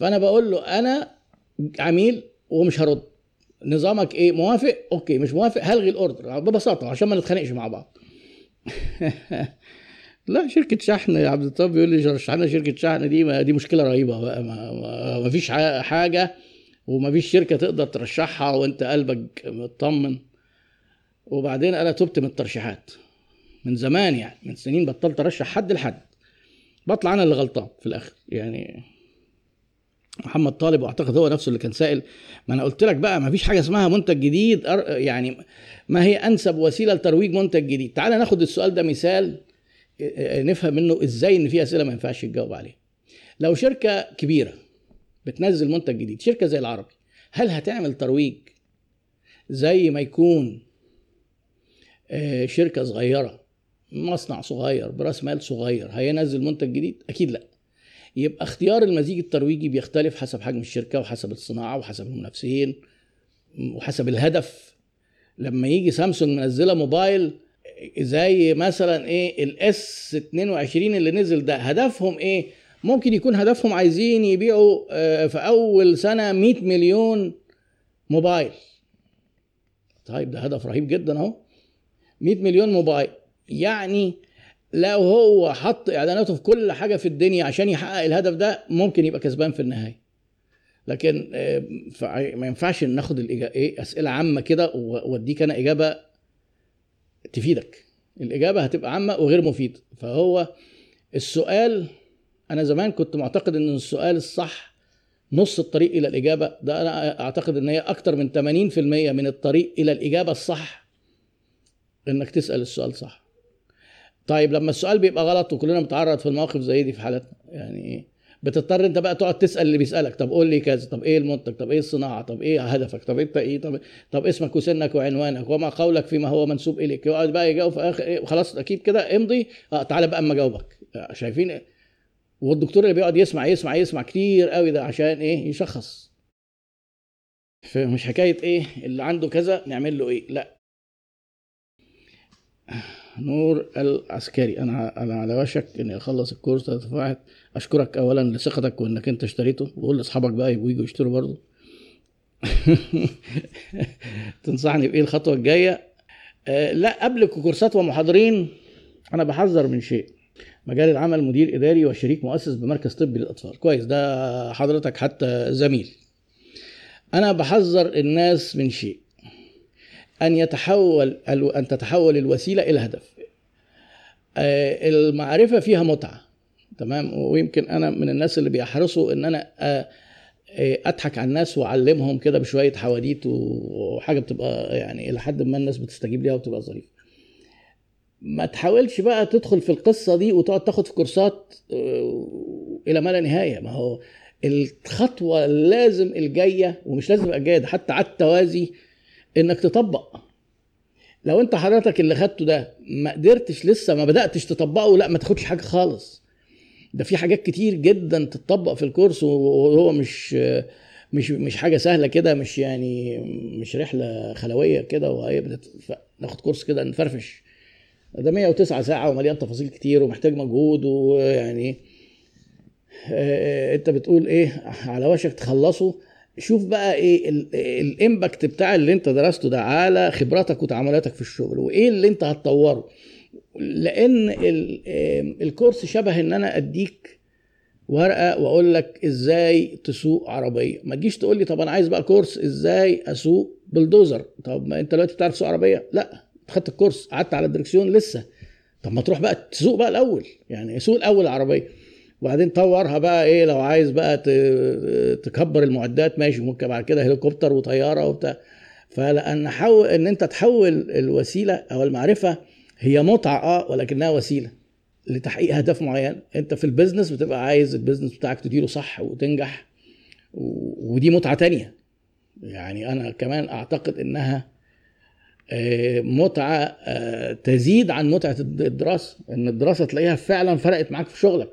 فأنا بقول له أنا عميل ومش هرد. نظامك إيه؟ موافق؟ okay. مش موافق؟ هلغي ال order. ببساطة عشان ما نتخانقش مع بعض. لا شركة شحن يا عبد الطيب بيقول لي شحنة شركة شحن دي ما دي مشكلة رهيبة بقى ما, ما, ما فيش حاجة وما فيش شركة تقدر ترشحها وانت قلبك مطمن. وبعدين أنا تبت من الترشيحات. من زمان يعني من سنين بطلت ارشح حد لحد. بطلع أنا اللي غلطان في الآخر. يعني محمد طالب واعتقد هو نفسه اللي كان سائل. ما أنا قلت لك بقى ما فيش حاجة اسمها منتج جديد يعني ما هي انسب وسيلة لترويج منتج جديد. تعال ناخد السؤال ده مثال نفهم منه إزاي ان في اسئلة ما ينفعش تجاوب عليها. لو شركة كبيرة بتنزل منتج جديد شركة زي العربي. هل هتعمل ترويج زي ما يكون شركة صغيرة مصنع صغير براس مال صغير هينزل منتج جديد؟ أكيد لأ. يبقى اختيار المزيج الترويجي بيختلف حسب حجم الشركة وحسب الصناعة وحسب المنافسين وحسب الهدف. لما يجي سامسونج منزلة موبايل زي مثلا إيه ال S 22 اللي نزل ده هدفهم إيه؟ ممكن يكون هدفهم عايزين يبيعوا في أول سنة 100 مليون موبايل. طيب ده هدف رهيب جدا أهو. 100 مليون موبايل. يعني لو هو حط إعلاناته في كل حاجة في الدنيا عشان يحقق الهدف ده ممكن يبقى كسبان في النهاية. لكن ما ينفعش ناخد إيه أسئلة عامة كده وأديك أنا إجابة تفيدك. الإجابة هتبقى عامة وغير مفيدة. فهو السؤال أنا زمان كنت معتقد إن السؤال الصح نص الطريق إلى الإجابة. ده أنا أعتقد إن هي أكتر من 80% من الطريق إلى الإجابة الصح إنك تسأل السؤال صح. طيب لما السؤال بيبقى غلط وكلنا بنتعرض في المواقف زي دي في حالاتنا يعني بتضطر أنت بقى تقعد تسأل اللي بيسألك. طب قول لي كذا طب إيه المنتج طب إيه الصناعة؟ طب إيه هدفك؟ طب أنت إيه؟ طب طب اسمك وسنك وعنوانك وما قولك فيما هو منسوب إليك. يقعد بقى يجاوب في آخر إيه؟ خلاص أكيد كده امضي. آه تعالى بقى أما أجاوبك. شايفين إيه؟ والدكتور اللي بيقعد يسمع يسمع يسمع كتير قوي ده عشان إيه؟ يشخص. مش حكاية إيه؟ اللي عنده كذا نعمل له إيه؟ لأ. نور العسكري أنا أنا على وشك إني أخلص الكورس ده أشكرك اولا لثقتك وإنك أنت اشتريته. وقول لأصحابك بقى يبقوا يجوا يشتروا برضه. تنصحني بإيه الخطوة الجاية؟ آه لأ قبل كورسات ومحاضرين أنا بحذر من شيء. مجال العمل مدير إداري وشريك مؤسس بمركز طبي للأطفال. كويس ده حضرتك حتى زميل. أنا بحذر الناس من شيء. أن يتحول أن تتحول الوسيلة إلى هدف. آه، المعرفة فيها متعة. تمام؟ ويمكن أنا من الناس اللي بيحرصوا إن أنا آه، آه، أضحك على الناس وأعلمهم كده بشوية حواديت وحاجة بتبقى يعني إلى حد ما الناس بتستجيب ليها وتبقى ظريفة. ما تحاولش بقى تدخل في القصة دي وتقعد تاخد في كورسات إلى ما لا نهاية. ما هو الخطوة لازم الجاية ومش لازم الجايه حتى على التوازي إنك تطبق. لو أنت حضرتك اللي خدته ده ما قدرتش لسه ما بدأتش تطبقه لا ما تاخدش حاجة خالص. ده في حاجات كتير جدا تتطبق في ال course وهو مش مش مش حاجة سهلة كده مش يعني مش رحلة خلوية كده وهي ناخد course كده نفرفش. ده 109 ساعة ومليان تفاصيل كتير ومحتاج مجهود ويعني آه، انت بتقول إيه على وشك تخلصه. شوف بقى إيه ال impact بتاع اللي انت درسته ده على خبراتك وتعاملاتك في الشغل وايه اللي انت هتطوره. لأن الكورس شبه ان أنا اديك ورقة واقول لك إزاي تسوق عربية. ما تجيش تقول لي طب أنا عايز بقى كورس إزاي اسوق بلدوزر. طب ما انت دلوقتي بتعرف تسوق عربية؟ لا. خدت الكورس قعدت على الدركسيون لسه. طب ما تروح بقى تسوق بقى الأول يعني سوق الأول العربية. وبعدين طورها بقى إيه لو عايز بقى تكبر المعدات ماشي ممكن بعد كده هليكوبتر وطيارة وبتاع. فلأن إن أنت تحول الوسيلة أو المعرفة هي متعة آه ولكنها وسيلة لتحقيق اهداف معين. أنت في ال business بتبقى عايز ال business بتاعك تديره صح وتنجح ودي متعة تانية. يعني أنا كمان أعتقد إنها متعة آه، تزيد عن متعة الدراسة إن الدراسة تلاقيها فعلا فرقت معاك في شغلك.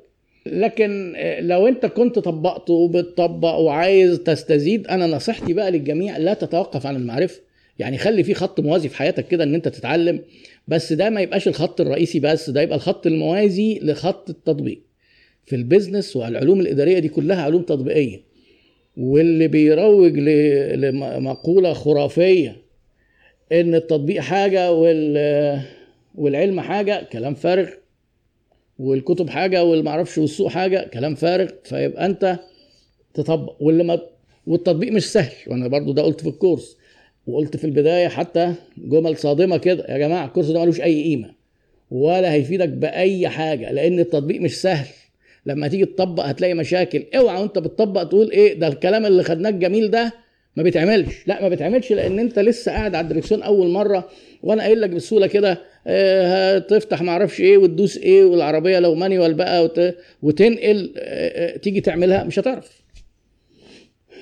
لكن آه، لو أنت كنت طبقته وبتطبق وعايز تستزيد أنا نصيحتي بقى للجميع لا تتوقف عن المعرفة. يعني خلي في خط موازي في حياتك كده إن أنت تتعلم بس ده ما يبقاش الخط الرئيسي بس ده يبقى الخط الموازي لخط التطبيق. في البيزنس والعلوم الإدارية دي كلها علوم تطبيقية. واللي بيروج لمقولة خرافية إن التطبيق حاجة والعلم حاجة كلام فارغ. والكتب حاجة والمعرفش والسوق حاجة كلام فارغ. فيبقى أنت تطبق. واللي ما والتطبيق مش سهل. وأنا برضو ده قلت في الكورس. وقلت في البداية حتى جمل صادمة كده يا جماعة الكورس ده ملوش أي قيمة. ولا هيفيدك بأي حاجة لأن التطبيق مش سهل. لما تيجي تطبق هتلاقي مشاكل. اوعى وأنت بتطبق تقول إيه ده الكلام اللي خدناه الجميل ده ما بيتعملش. لا ما بيتعملش لأن انت لسه قاعد على الدركسيون اول مرة وأنا قايل لك بسهولة كده آه، تفتح ما أعرفش إيه وتدوس إيه والعربية لو مانيوال بقى وت... وتنقل آه، آه، تيجي تعملها مش هتعرف.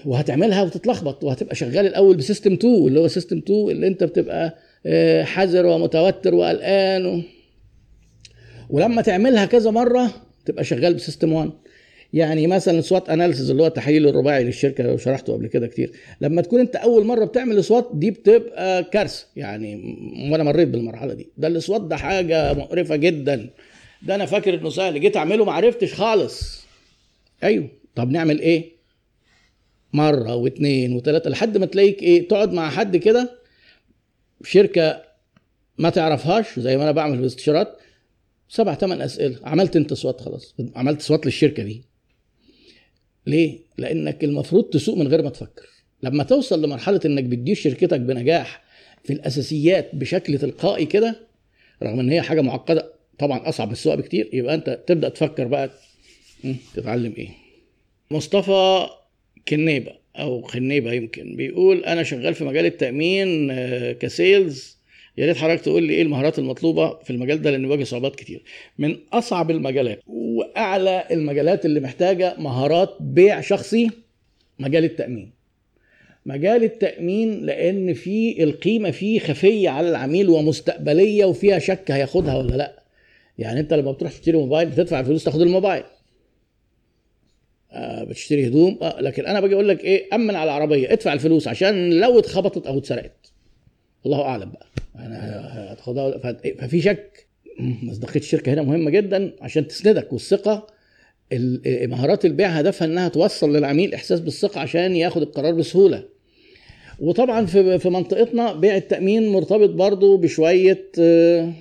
وهتعملها وتتلخبط وهتبقى شغال الأول ب system 2 اللي هو system 2 اللي انت بتبقى حذر ومتوتر وقلقان و... ولما تعملها كذا مرة تبقى شغال ب system 1 يعني مثلا SWOT analysis اللي هو التحليل الرباعي للشركة شرحته قبل كده كتير. لما تكون أنت أول مرة بتعمل SWOT دي بتبقى كارثة. يعني وأنا مريت بالمرحلة دي. ده ال SWOT ده حاجة مقرفة جدا. ده أنا فاكر إنه سهل. جيت أعمله ما عرفتش خالص. أيوه. طب نعمل إيه؟ مرة واثنين وثلاثه لحد ما تلاقيك إيه تقعد مع حد كده. شركة ما تعرفهاش زي ما أنا بعمل في الاستشارات سبع ثمان أسئلة. عملت أنت سوات خلاص. عملت سوات للشركة دي. ليه؟ لأنك المفروض تسوق من غير ما تفكر لما توصل لمرحلة إنك بتدير شركتك بنجاح في الأساسيات بشكل تلقائي كده رغم إن هي حاجة معقدة طبعا أصعب من السواقة بكتير يبقى أنت تبدأ تفكر بقى تتعلم إيه مصطفى كنيبة أو خنيبه يمكن بيقول أنا شغال في مجال التأمين آه، كسيلز يا ريت حضرتك تقول لي إيه المهارات المطلوبة في المجال ده لأن بواجه صعوبات كتير. من أصعب المجالات وأعلى المجالات اللي محتاجة مهارات بيع شخصي مجال التأمين. مجال التأمين لأن فيه القيمة فيه خفية على العميل ومستقبلية وفيها شك هياخدها ولا لأ. يعني أنت لما بتروح تشتري موبايل بتدفع الفلوس تاخد الموبايل. آه بتشتري هدوم. آه لكن أنا باجي أقول لك إيه أمن على العربية ادفع الفلوس عشان لو اتخبطت أو اتسرقت. الله أعلم بقى. أنا ف- ففي شك. مصداقيه الشركة هنا مهمة جدا عشان تسندك والثقة ال- مهارات البيع هدفها إنها توصل للعميل إحساس بالثقة عشان ياخد القرار بسهولة. وطبعا في في منطقتنا بيع التأمين مرتبط برضو بشوية آه،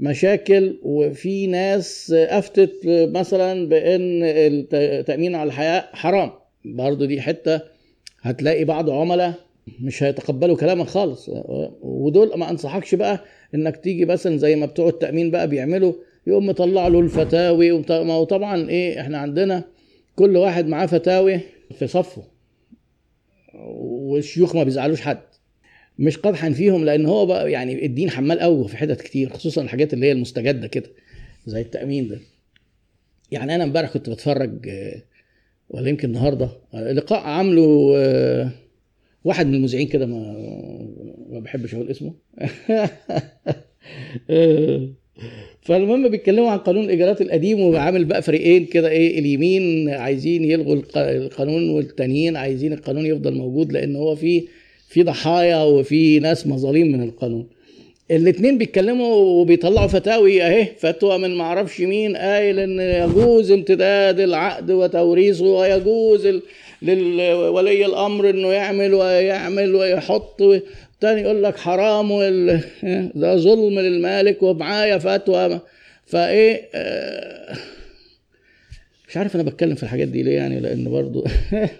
مشاكل وفي ناس أفتت مثلا بإن التامين على الحياة حرام. برضو دي حتة هتلاقي بعض عملاء مش هيتقبلوا كلامك خالص. ودول ما انصحكش بقى انك تيجي مثلا زي ما بتوع التأمين بقى بيعملوا يقوم مطلع له الفتاوي ومط- ما هو طبعا إيه إحنا عندنا كل واحد معاه فتاوي في صفه والشيوخ ما بيزعلوش حد. مش قدحا فيهم لأن هو بقى يعني الدين حمال قوي في حتت كتير خصوصا الحاجات اللي هي المستجدة كده زي التأمين ده. يعني أنا امبارح كنت بتفرج ولا يمكن النهارده لقاء عامله واحد من المذيعين كده ما ما بحبش أقول اسمه. فالمهم بيتكلموا عن قانون الإيجارات القديم وعامل بقى فريقين كده إيه اليمين عايزين يلغوا الق- القانون والتانيين عايزين القانون يفضل موجود لأن هو في في ضحايا وفي ناس مظاليم من القانون. الاتنين بيتكلموا وبيطلعوا فتاوي اهي فتوى من معرفش مين قايل إن يجوز امتداد العقد وتوريثه ويجوز لولي الأمر إنه يعمل ويعمل ويحط. تاني يقول لك حرام وال... ده ظلم للمالك ومعايا فتوى. فإيه آه، مش عارف أنا بتكلم في الحاجات دي ليه يعني لأن برضو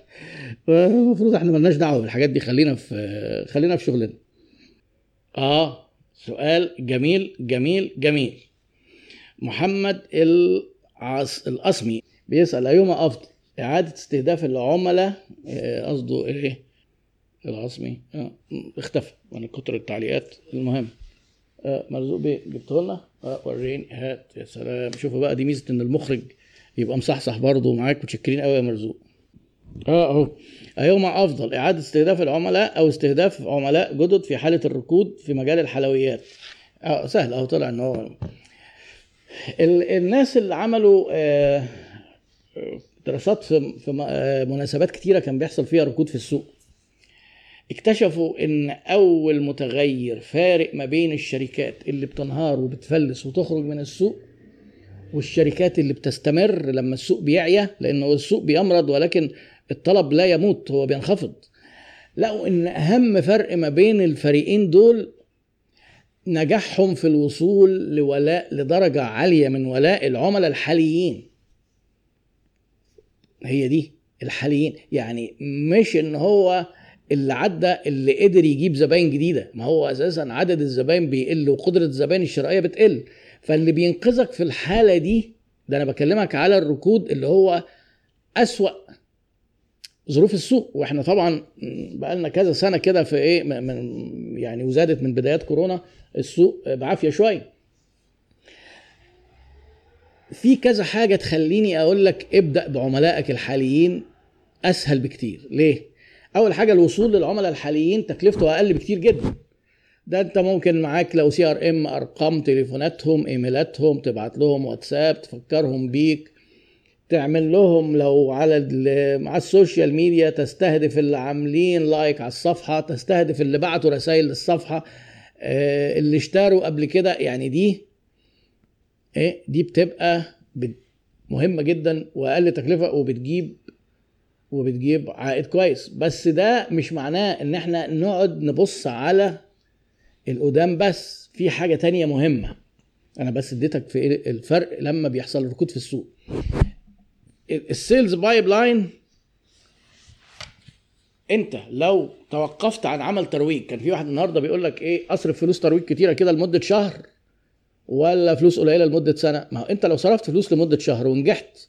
المفروض إحنا ملناش دعوة بالحاجات دي. خلينا في خلينا في شغلنا. آه سؤال جميل جميل جميل. محمد العص... الأصمي بيسأل أيهما أفضل؟ إعادة استهداف العملاء آه، قصده إيه؟ العصمي آه. اختفى من كتر التعليقات المهم. آه مرزوق بيه جبته لنا. آه وريني. هات يا سلام. شوفوا بقى دي ميزة إن المخرج يبقى مصحصح برضه معاك متشكرين قوي يا مرزوق. آه أهو. ايهما أفضل إعادة استهداف العملاء أو استهداف عملاء جدد في حالة الركود في مجال الحلويات. آه سهل أهو طلع إن هو ال- الناس اللي عملوا آه، دراسات في آه، مناسبات كتيرة كان بيحصل فيها ركود في السوق. اكتشفوا إن أول متغير فارق ما بين الشركات اللي بتنهار وبتفلس وتخرج من السوق والشركات اللي بتستمر لما السوق بيعيا لأنه السوق بيمرض ولكن الطلب لا يموت هو بينخفض. لقوا إن أهم فرق ما بين الفريقين دول نجاحهم في الوصول لولاء لدرجة عالية من ولاء العملاء الحاليين. هي دي الحاليين. يعني مش إن هو اللي عدى اللي قدر يجيب زباين جديدة. ما هو أساسا عدد الزباين بيقل وقدرة الزباين الشرائية بتقل. فاللي بينقذك في الحالة دي ده أنا بكلمك على الركود اللي هو أسوأ ظروف السوق. وإحنا طبعا بقالنا كذا سنة كده في إيه من يعني وزادت من بدايات كورونا السوق بعافية شوية في كذا حاجة تخليني أقول لك ابدأ بعملائك الحاليين أسهل بكتير. ليه؟ أول حاجة الوصول للعملاء الحاليين تكلفته أقل بكتير جدا. ده أنت ممكن معاك لو CRM أرقام تليفوناتهم إيميلاتهم تبعت لهم واتساب تفكرهم بيك تعمل لهم لو على على السوشيال ميديا تستهدف اللي عاملين like على الصفحة تستهدف اللي بعتوا رسائل للصفحة آه، اللي اشتروا قبل كده. يعني دي إيه دي بتبقى بت- مهمة جدا وأقل تكلفة وبتجيب وبتجيب عائد كويس. بس ده مش معناه إن إحنا نقعد نبص على القدام بس في حاجة تانية مهمة. أنا بس اديتك في الفرق لما بيحصل ركود في السوق. ال sales pipeline أنت لو توقفت عن عمل ترويج كان في واحد النهارده بيقول لك إيه أصرف فلوس ترويج كتيرة كده لمدة شهر. ولا فلوس قليلة لمدة سنة. ما هو انت لو صرفت فلوس لمدة شهر ونجحت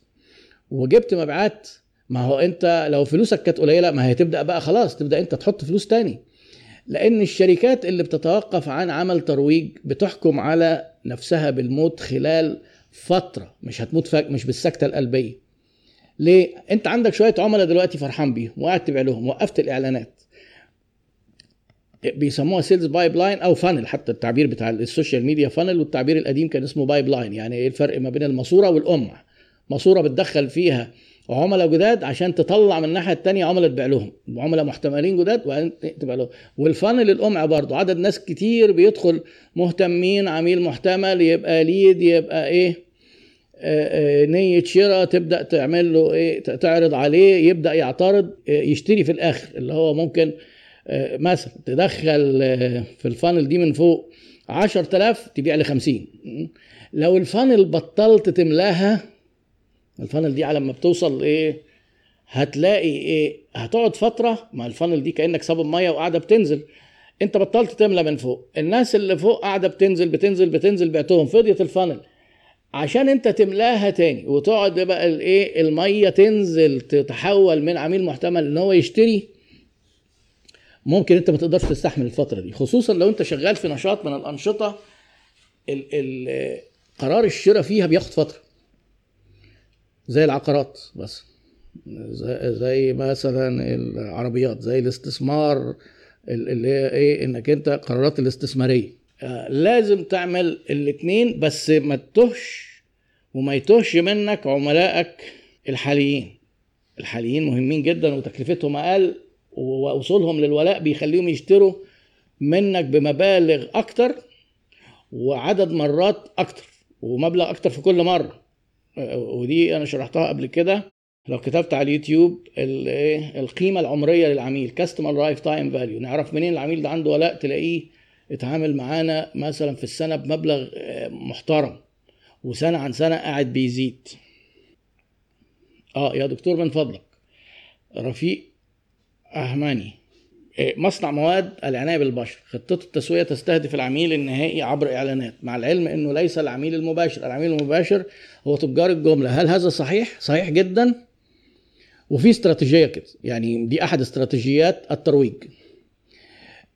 وجبت مبيعات ما هو انت لو فلوسك كانت قليلة ما هي تبدأ بقى خلاص تبدأ انت تحط فلوس تاني. لأن الشركات اللي بتتوقف عن عمل ترويج بتحكم على نفسها بالموت خلال فترة مش هتموت فاك مش بالسكتة القلبية. ليه؟ انت عندك شوية عملاء دلوقتي فرحان بيهم وقاعد تبيع لهم وقفت الإعلانات. بيسموها sales pipeline أو funnel حتى التعبير بتاع السوشيال ميديا funnel والتعبير القديم كان اسمه pipeline يعني إيه الفرق ما بين الماسورة والقمع ماسورة بتدخل فيها عملاء جداد عشان تطلع من الناحية الثانية عملاء تبيع لهم. عملاء محتملين جداد وبعدين تبيع لهم. وال funnel القمع برضه. عدد ناس كتير بيدخل. مهتمين عميل محتمل يبقى lead يبقى إيه؟ آه، آه، نية شراء تبدأ تعمل له إيه؟ تعرض عليه يبدأ يعترض آه، يشتري في الآخر. اللي هو ممكن مثلا تدخل في ال funnel دي من فوق 10000 تبيع ل 50 لو ال funnel بطلت تملاها ال funnel دي على ما بتوصل إيه هتلاقي إيه هتقعد فترة مع ال funnel دي كأنك صابب مية وقاعدة بتنزل. أنت بطلت تملى من فوق. الناس اللي فوق قاعدة بتنزل بتنزل بتنزل بعتهم فضيت ال funnel. عشان أنت تملاها تاني وتقعد بقى الإيه المية تنزل تتحول من عميل محتمل إن هو يشتري ممكن انت ما تقدرش تستحمل الفترة دي خصوصا لو انت شغال في نشاط من الأنشطة ال ال قرار الشراء فيها بياخد فترة. زي العقارات بس زي, مثلا العربيات زي الاستثمار اللي هي إيه إنك انت قرارات الاستثمارية. آه، لازم تعمل الاثنين بس ما تتهش وما يتهش منك عملائك الحاليين. الحاليين مهمين جدا وتكلفتهم أقل. ووصولهم للولاء بيخليهم يشتروا منك بمبالغ أكتر وعدد مرات أكتر ومبلغ أكتر في كل مرة. ودي أنا شرحتها قبل كده. لو كتبت على اليوتيوب إيه، القيمة العمرية للعميل customer lifetime value نعرف منين العميل ده عنده ولاء تلاقيه اتعامل معانا مثلا في السنة بمبلغ آه، محترم. وسنة عن سنة قاعد بيزيد. آه يا دكتور من فضلك. رفيق أهماني إيه، مصنع مواد العناية بالبشرة. خطة التسويق تستهدف العميل النهائي عبر إعلانات مع العلم أنه ليس العميل المباشر. العميل المباشر هو تجار الجملة. هل هذا صحيح؟ صحيح جدا. وفي استراتيجية كده. يعني دي أحد استراتيجيات الترويج.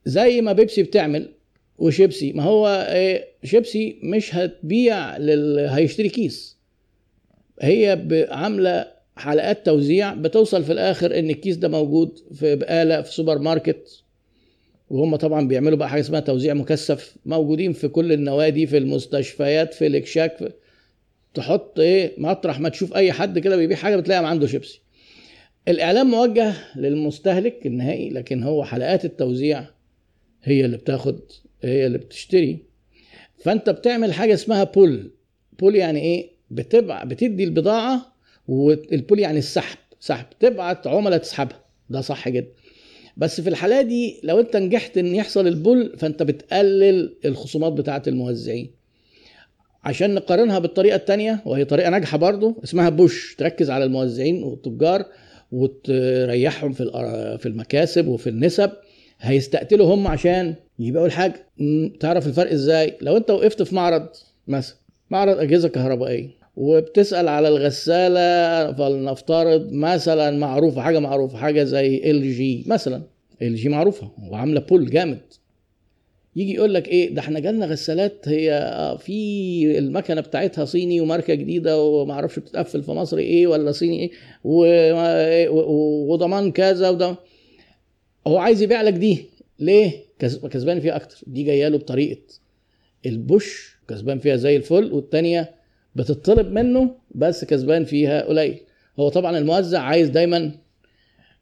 زي ما بيبسي بتعمل وشيبسي ما هو إيه، شيبسي مش هتبيع لل... هيشتري كيس. هي عاملة حلقات توزيع بتوصل في الآخر إن الكيس ده موجود في بقالة في سوبر ماركت. وهم طبعا بيعملوا بقى حاجة اسمها توزيع مكثف. موجودين في كل النوادي في المستشفيات في الأكشاك في تحط إيه؟ مطرح ما تشوف أي حد كده بيبيع حاجة بتلاقي عنده شيبسي. الإعلام موجه للمستهلك النهائي لكن هو حلقات التوزيع هي اللي بتاخد هي اللي بتشتري. فأنت بتعمل حاجة اسمها بول بول يعني إيه؟ بتبع بتدي البضاعة والبول يعني السحب سحب. تبعت عملاء تسحبها. ده صح جدا. بس في الحالة دي لو انت نجحت ان يحصل البول فانت بتقلل الخصومات بتاعة الموزعين. عشان نقارنها بالطريقة الثانية وهي طريقة ناجحة برضو اسمها بوش. تركز على الموزعين والتجار وتريحهم في في المكاسب وفي النسب. هيستقتلوا هم عشان يبيعوا الحاجة. تعرف الفرق إزاي؟ لو انت وقفت في معرض مثلا معرض أجهزة كهربائية وبتسأل على الغسالة فلنفترض مثلا معروفة حاجة معروفة حاجة زي LG مثلا. LG معروفة وعامله pull جامد. يجي يقول لك إيه ده إحنا جالنا غسالات هي في المكنة بتاعتها صيني وماركة جديدة وما أعرفش بتتقفل في مصر إيه ولا صيني إيه وضمان كذا وده. هو عايز يبيع لك دي. ليه؟ كسبان فيها أكتر. دي جاية له بطريقة البوش كسبان فيها زي الفل والثانيه بتطلب منه بس كسبان فيها قليل. هو طبعا الموزع عايز دايما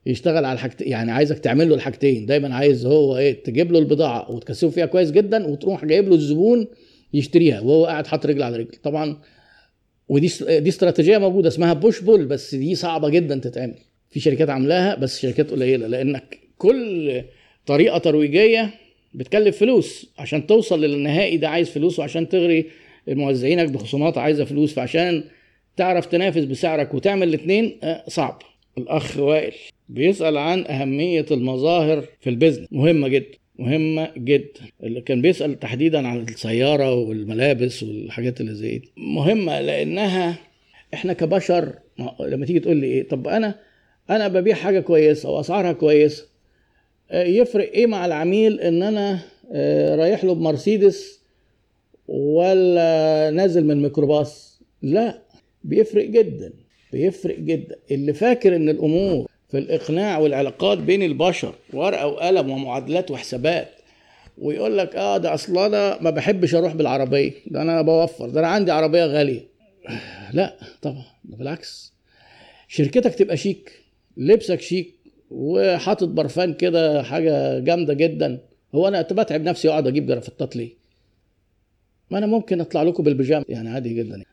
يشتغل على الحاجتين يعني عايزك تعمل له الحاجتين. دايما عايز هو إيه تجيب له البضاعة وتكسبه فيها كويس جدا وتروح جايب له الزبون يشتريها وهو قاعد حاطط رجل على رجل. طبعا ودي دي استراتيجية موجودة اسمها push pull بس دي صعبة جدا تتعمل. في شركات عاملاها بس شركات قليلة لأنك كل طريقة ترويجية بتكلف فلوس عشان توصل للنهائي ده عايز فلوس وعشان تغري موزعينك بخصومات عايزة فلوس فعشان تعرف تنافس بسعرك وتعمل الاثنين آه، صعب. الأخ وائل بيسأل عن أهمية المظاهر في البيزنس. مهمة جدا مهمة جدا. اللي كان بيسأل تحديدا عن السيارة والملابس والحاجات اللي زي دي. مهمة لأنها إحنا كبشر لما تيجي تقول لي إيه طب أنا أنا ببيع حاجة كويسة وأسعارها كويسة آه، يفرق إيه مع العميل إن أنا آه، رايح له بمرسيدس ولا نازل من ميكروباص؟ لا. بيفرق جدا. بيفرق جدا. اللي فاكر إن الأمور في الإقناع والعلاقات بين البشر ورقة وقلم ومعادلات وحسابات ويقول لك آه ده أصل أنا ما بحبش أروح بالعربية. ده أنا بوفر. ده أنا عندي عربية غالية. لا طبعا. ده بالعكس. شركتك تبقى شيك. لبسك شيك. وحاطط برفان كده حاجة جامدة جدا. هو أنا بتعب نفسي وأقعد أجيب جرافتات ليه؟ ما أنا ممكن أطلع لكم بالبيجامة. يعني عادي جدا.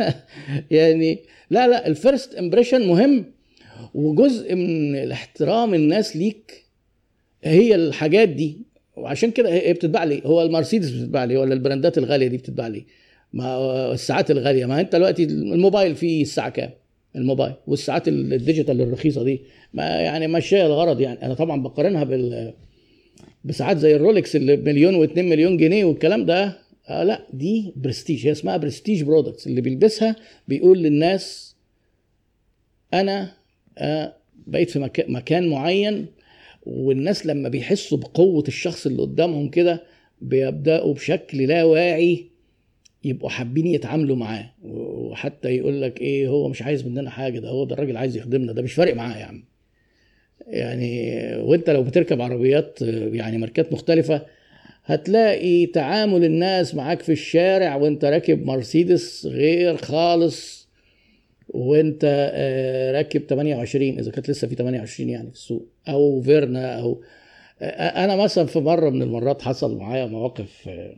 يعني لا لا ال first impression مهم وجزء من الاحترام الناس ليك هي الحاجات دي. وعشان كده هي بتتباع ليه. هو المرسيدس بتتباع ليه ولا ال brandات الغالية دي بتتباع ليه. ما الساعات الغالية. ما أنت دلوقتي الموبايل فيه الساعة كام؟ الموبايل. والساعات ال digital الرخيصة دي. ما يعني ماشية الغرض. يعني أنا طبعا بقارنها بال بساعات زي الرولكس اللي بمليون و2 مليون جنيه والكلام ده. آه لا دي برستيج هي اسمها prestige products اللي بيلبسها بيقول للناس أنا آه بقيت في مكان, مكان معين والناس لما بيحسوا بقوة الشخص اللي قدامهم كده بيبدأوا بشكل لا واعي يبقوا حابين يتعاملوا معاه. وحتى يقول لك إيه هو مش عايز مننا حاجة ده هو ده الراجل عايز يخدمنا ده مش فارق معاه يا عم. يعني وأنت لو بتركب عربيات يعني ماركات مختلفة هتلاقي تعامل الناس معاك في الشارع وانت راكب مرسيدس غير خالص وانت آه، راكب 28 إذا كانت لسه في 28 يعني في السوق أو فيرنا أو آه، أنا مثلا في مرة من المرات حصل معايا مواقف آه،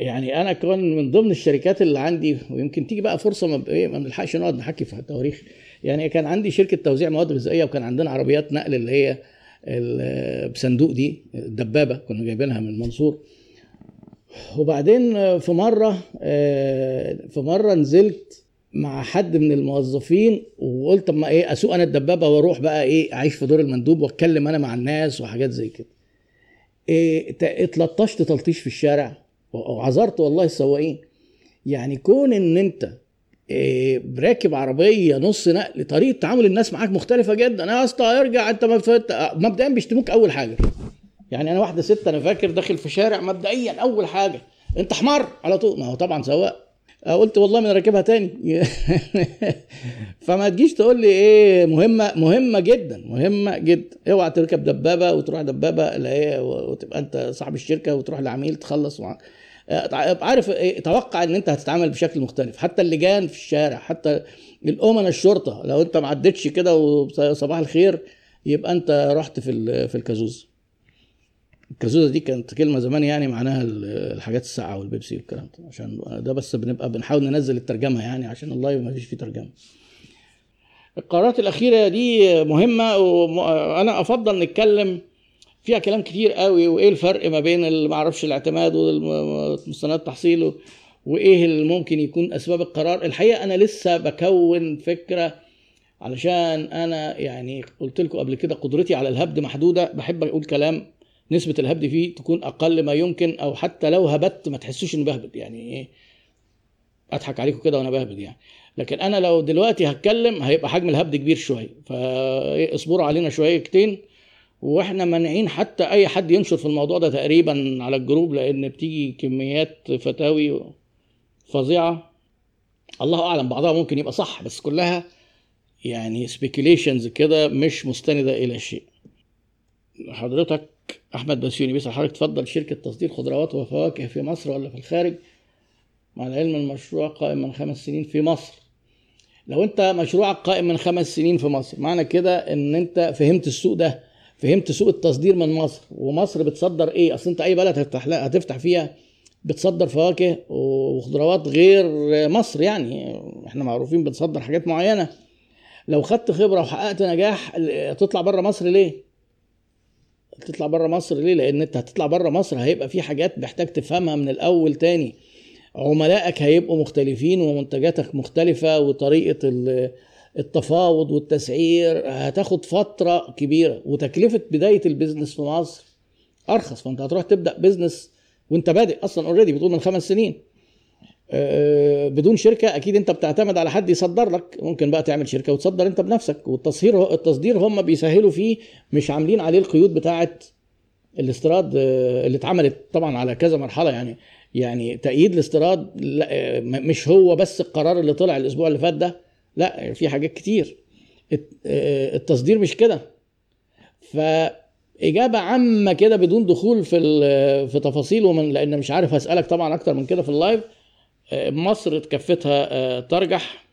يعني أنا كان من ضمن الشركات اللي عندي ويمكن تيجي بقى فرصة إيه ما بنلحقش نقعد نحكي في التواريخ يعني كان عندي شركة توزيع مواد غذائية وكان عندنا عربيات نقل اللي هي بصندوق دي الدبابه كنا جايبينها من المنصور وبعدين في مرة في مرة نزلت مع حد من الموظفين وقلت طب ما إيه أسوق أنا الدبابة وأروح بقى إيه أعيش في دور المندوب وأتكلم أنا مع الناس وحاجات زي كده. إيه اتلطشت تلطيش في الشارع وعذرت والله السواقين. يعني كون إن أنت راكب عربية نص نقل طريقة تعامل الناس معاك مختلفة جدا. يا اسطى ارجع أنت مبدئيا بيشتموك أول حاجة. يعني أنا واحدة ست أنا فاكر داخل في شارع مبدئيا أول حاجة. أنت حمار؟ على طول. ما هو طبعا سواق. قلت والله ما راكبها تاني. فما تجيش تقول لي إيه مهمة مهمة جدا مهمة جدا. اوعى تركب دبابة وتروح دبابة اللي هي وتبقى أنت صاحب الشركة وتروح لعميل تخلص معاه عارف توقع إن أنت هتتعامل بشكل مختلف. حتى اللجان في الشارع حتى الامن الشرطة لو أنت ما عدتش كده وصباح الخير يبقى أنت رحت في في الكازوز. الكازوزة دي كانت كلمة زمان يعني معناها الحاجات الساقعة والبيبسي والكلام ده. عشان ده بس بنبقى بنحاول ننزل الترجمة يعني عشان الله ما فيش فيه ترجمة. القرارات الأخيرة دي مهمة وأنا أفضل نتكلم فيها كلام كتير قوي وإيه الفرق ما بين اللي معرفش الاعتماد والمستندات التحصيل وإيه اللي ممكن يكون أسباب القرار. الحقيقة أنا لسه بكون فكرة علشان أنا يعني قلت لكم قبل كده قدرتي على الهبد محدودة. بحب أقول كلام نسبة الهبد فيه تكون أقل ما يمكن أو حتى لو هبت ما تحسوش إني بهبد. يعني إيه؟ أضحك عليكم كده وأنا بهبد يعني. لكن أنا لو دلوقتي هتكلم هيبقى حجم الهبد كبير شوية. فاصبروا علينا شويتين وإحنا مانعين حتى اي حد ينشر في الموضوع ده تقريبا على ال group لأن بتيجي كميات فتاوي فظيعة. الله أعلم بعضها ممكن يبقى صح بس كلها يعني speculations كده مش مستندة إلى شيء. حضرتك أحمد بسيوني بيسأل حضرتك تفضل شركة تصدير خضروات وفواكه في مصر ولا في الخارج؟ مع العلم المشروع قائم من خمس سنين في مصر. لو أنت مشروعك قائم من خمس سنين في مصر معنى كده إن أنت فهمت السوق ده فهمت سوق التصدير من مصر ومصر بتصدر إيه؟ أصل أنت أي بلد هتفتح هتفتح فيها بتصدر فواكه وخضروات غير مصر يعني. إحنا معروفين بنصدر حاجات معينة. لو خدت خبرة وحققت نجاح تطلع بره مصر ليه؟ تطلع بره مصر ليه؟ لأن أنت هتطلع بره مصر هيبقى في حاجات محتاج تفهمها من الأول تاني. عملائك هيبقوا مختلفين ومنتجاتك مختلفة وطريقة التفاوض والتسعير هتاخد فترة كبيرة. وتكلفة بداية ال business في مصر أرخص فأنت هتروح تبدأ business وأنت بادئ أصلا already بتقول من خمس سنين. آه، بدون شركة أكيد أنت بتعتمد على حد يصدر لك. ممكن بقى تعمل شركة وتصدر أنت بنفسك. والتصدير التصدير هم بيسهلوا فيه مش عاملين عليه القيود بتاعه الاستيراد آه، اللي اتعملت طبعا على كذا مرحلة. يعني يعني تقييد الاستيراد آه، مش هو بس القرار اللي طلع الأسبوع اللي فات ده. لا في حاجات كتير. آه، التصدير مش كده. فإجابة عامة كده بدون دخول في في تفاصيل ومن لأن مش عارف هسألك طبعا أكتر من كده في اللايف. آه، مصر كفتها آه، ترجح.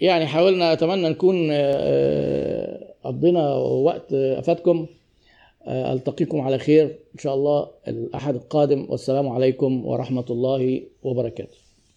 يعني حاولنا أتمنى نكون قضينا وقت أفادكم. ألتقيكم على خير إن شاء الله الأحد القادم. والسلام عليكم ورحمة الله وبركاته.